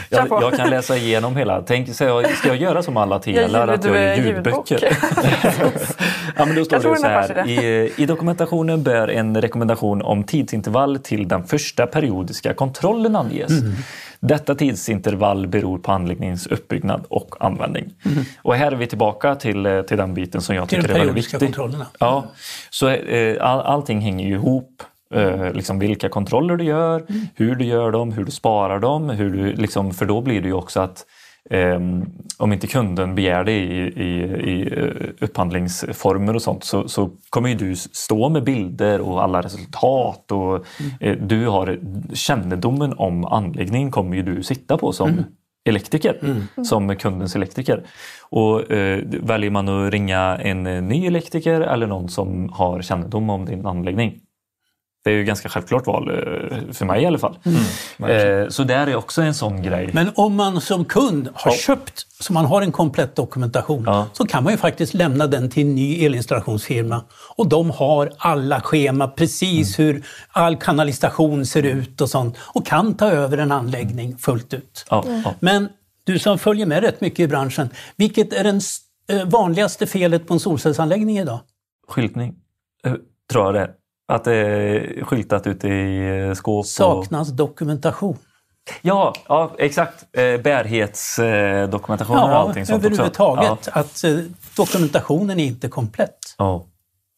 S2: jag, jag kan läsa igenom hela. Tänk, så jag, ska jag göra som alla telar, att jag gör ljudböcker? (laughs) ja, men då står det så här. I, I dokumentationen bör en rekommendation om tidsintervall till den första periodiska kontrollen anges.
S5: Mm.
S2: Detta tidsintervall beror på anläggningens uppbyggnad och användning. Och här är vi tillbaka till, eh, till den biten som jag
S5: Mm. Till
S2: tycker är väldigt viktig.
S5: kontrollerna.
S2: Ja, så eh, all, allting hänger ju ihop. Eh, liksom vilka kontroller du gör,
S5: Mm.
S2: hur du gör dem, hur du sparar dem. Hur du, liksom, för då blir det ju också att om inte kunden begär det i, i, i eh, upphandlingsformer och sånt så, så kommer ju du stå med bilder och alla resultat och
S5: Mm.
S2: eh, du har kännedomen om anläggningen kommer ju du sitta på som
S5: Mm.
S2: elektriker, som kundens elektriker. Och eh, väljer man att ringa en eh, ny elektriker eller någon som har kännedom om din anläggning. Det är ju ganska självklart val eh, för mig i alla fall. Eh, så där är också en sån grej.
S5: Men om man som kund har köpt, så man har en komplett dokumentation,
S2: Ja.
S5: så kan man ju faktiskt lämna den till en ny elinstallationsfirma. Och de har alla schema, precis
S2: Mm.
S5: hur all kanalisation ser ut och sånt. Och kan ta över en anläggning fullt ut.
S2: Ja, ja.
S5: Men du som följer med rätt mycket i branschen, vilket är den s- eh, vanligaste felet på en solcellsanläggning idag?
S2: Skyltning, tror jag det är. Att det är skyltat ute i eh, skåp. Och...
S5: Saknas dokumentation.
S2: Ja, ja, exakt. Eh, bärhetsdokumentation och allting sånt
S5: överhuvudtaget.
S2: också.
S5: Att eh, dokumentationen är inte komplett.
S2: Ja.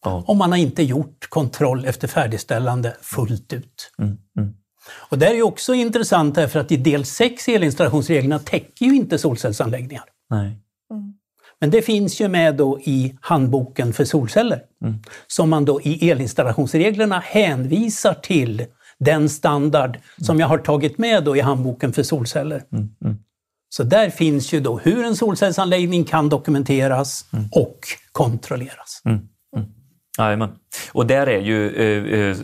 S2: Ja.
S5: om man har inte gjort kontroll efter färdigställande fullt ut.
S2: Mm,
S5: Och det är ju också intressant därför att i del 6 i elinstallationsreglerna täcker ju inte solcellsanläggningar.
S2: Nej.
S5: Men det finns ju med då i handboken för solceller. Som man då i elinstallationsreglerna hänvisar till den standard som jag har tagit med då i handboken för solceller. Så där finns ju då hur en solcellsanläggning kan dokumenteras och kontrolleras.
S2: Jajamän. Och där är ju, eh, eh,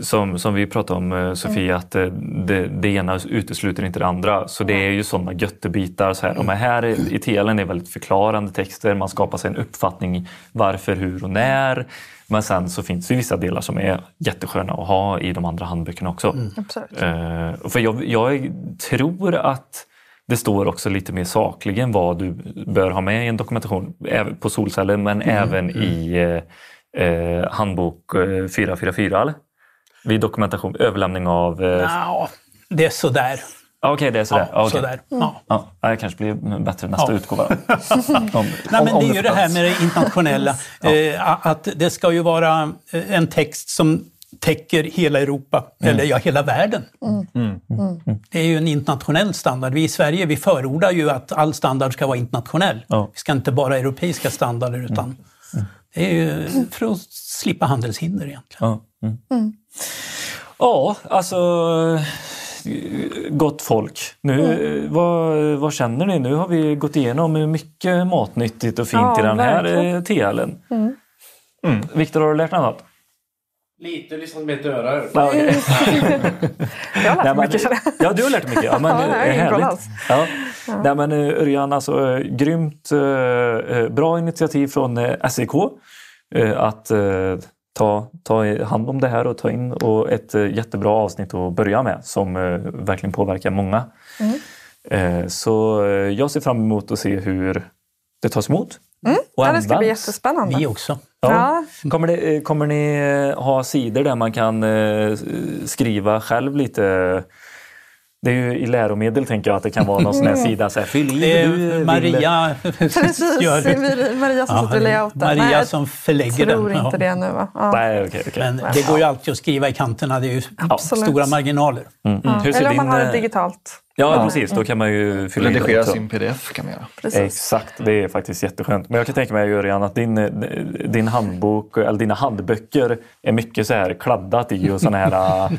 S2: som, som vi pratade om eh, Sofia, att eh, det, det ena utesluter inte det andra. Så det är ju sådana göttebitar. Så här. De här i telen är väldigt förklarande texter. Man skapar sig en uppfattning varför, hur och när. Men sen så finns det vissa delar som är jättesköna att ha i de andra handböckerna också.
S4: Absolut.
S2: Eh, för jag, jag tror att det står också lite mer sakligen vad du bör ha med i en dokumentation på solceller men även i eh, eh, handbok eh, 444 eller? Vid dokumentation, överlämning av... Eh,
S5: Ja, det är sådär.
S2: Okej, det är sådär.
S5: Ja,
S2: okej.
S5: sådär. Ja.
S2: Ja, det kanske blir bättre nästa
S5: Ja.
S2: utgåva. (laughs) om,
S5: Nej, men
S2: om
S5: det är ju det här med det internationella. (laughs) eh, att det ska ju vara eh, en text som täcker hela Europa,
S2: Mm.
S5: eller ja, hela världen. Det är ju en internationell standard. Vi i Sverige vi förordar ju att all standard ska vara internationell.
S2: Ja. Mm.
S5: Vi ska inte bara ha europeiska standarder utan ju för att slippa handelshinder egentligen.
S2: Ja, mm. ja alltså gott folk. Nu,
S4: Mm.
S2: vad, vad känner ni? Nu har vi gått igenom mycket matnyttigt och fint
S4: Ja,
S2: i den här
S4: verkligen.
S2: eh, TLen.
S4: Mm.
S2: Viktor, har du lärt dig något?
S6: Lite liksom med dörrar.
S2: Ja, okej. (laughs)
S4: Jag har lärt
S2: Nej,
S4: mig
S2: men-
S4: mycket.
S2: Ja, du har lärt dig mycket. Ja, men,
S4: Ja, det jag
S2: eh, härligt.
S4: alls.
S2: Ja. Nej, men, eh, Örjan, alltså, eh, grymt bra initiativ från SEK att ta, ta hand om det här och ta in och ett jättebra avsnitt att börja med som verkligen påverkar många.
S4: Mm.
S2: Så jag ser fram emot att se hur det tas emot. Och
S4: Ja, det ska bli jättespännande.
S5: Vi också.
S2: Ja. Kommer, det, kommer ni eh, ha sidor där man kan eh, skriva själv lite? Det är ju i läromedel tänker jag att det kan vara någon sån här sida. Så här, fyll
S5: Det
S2: du.
S5: Maria (laughs)
S4: Precis, det Maria som sitter och layoutar.
S5: Maria
S4: Nej, jag
S5: som förlägger den.
S4: tror inte
S5: Ja.
S4: det nu va? Ja.
S2: Nej, okej. okej.
S5: Men det går ju alltid att skriva i kanterna. Det är ju
S4: Absolut.
S5: stora marginaler.
S2: Mm. Hur ser
S4: Eller om
S2: din,
S4: man har det
S2: eh,
S4: digitalt.
S2: Ja, precis. Då kan man ju fylla i
S3: Redigera
S2: också.
S3: sin pdf kan man göra.
S4: Precis.
S2: Exakt, det är faktiskt jätteskönt. Men jag kan tänka mig Jörgen att din, eh, din handbok, eller dina handböcker är mycket så här kladdat i och såna här (laughs)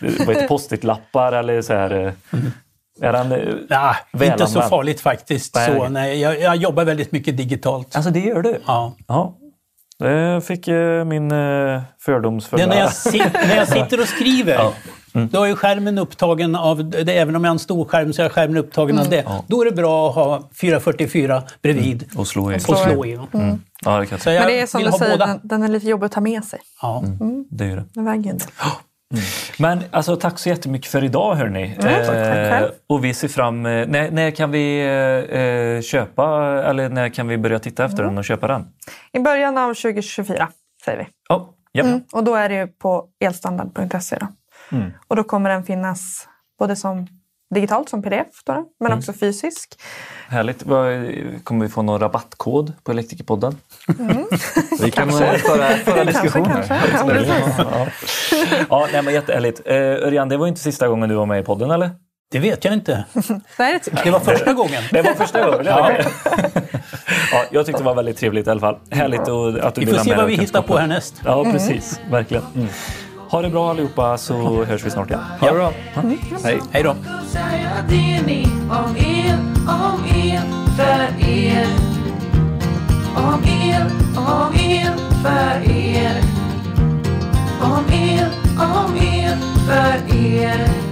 S2: vad heter det, post-it-lappar eller så här. eh, Är den, eh,
S5: Ja, inte så farligt faktiskt.
S2: Nej.
S5: Så, nej, jag, jag jobbar väldigt mycket digitalt.
S2: Alltså det gör du?
S5: Ja.
S2: Ja. Det fick eh, min eh, fördomsfulla...
S5: Är när, jag när jag sitter och skriver,
S2: Ja. Mm.
S5: då är skärmen upptagen av, det, även om jag har en stor skärm så är skärmen upptagen av det. Då är det bra att ha 444 bredvid
S2: Och slå i.
S5: och slå i.
S2: Ja, det kan jag
S4: Men det är som du säger, den, den är lite jobbig att ta med sig.
S5: Ja.
S2: Det är det.
S4: Den väger inte.
S2: Men alltså, tack så jättemycket för idag hörni.
S4: tack själv.
S2: och vi ser fram... eh, När, när kan vi eh, eh, köpa, eller när kan vi börja titta efter den och köpa den?
S4: I början av 2024 säger vi.
S2: Oh, ja.
S4: Mm. Och då är det på elstandard.se. Då.
S2: Mm.
S4: Och då kommer den finnas både som digitalt som pdf då,
S2: Mm.
S4: men också fysisk.
S2: Härligt. Kommer vi få någon rabattkod på Elektrikerpodden? (laughs)
S3: Vi kan eh, föra, föra diskussion här.
S4: kanske. Ja.
S2: Ja, nej, men jättehärligt. Eh, Örjan, det var inte sista gången du var med i podden eller?
S5: Det vet jag inte. (laughs)
S4: Nej, det
S5: var första gången.
S2: Det var första gången. (laughs) Ja. ja, jag tyckte det var väldigt trevligt i alla fall. Härligt att du
S5: Vi får se vad vi hittar på härnäst.
S2: Ja, precis. Verkligen. Ha det bra allihopa så hörs vi snart igen.
S3: Ha det bra. Hej.
S5: Hej då.
S7: er, er, för er. Om er, om er, för er. Om er, om er, för er.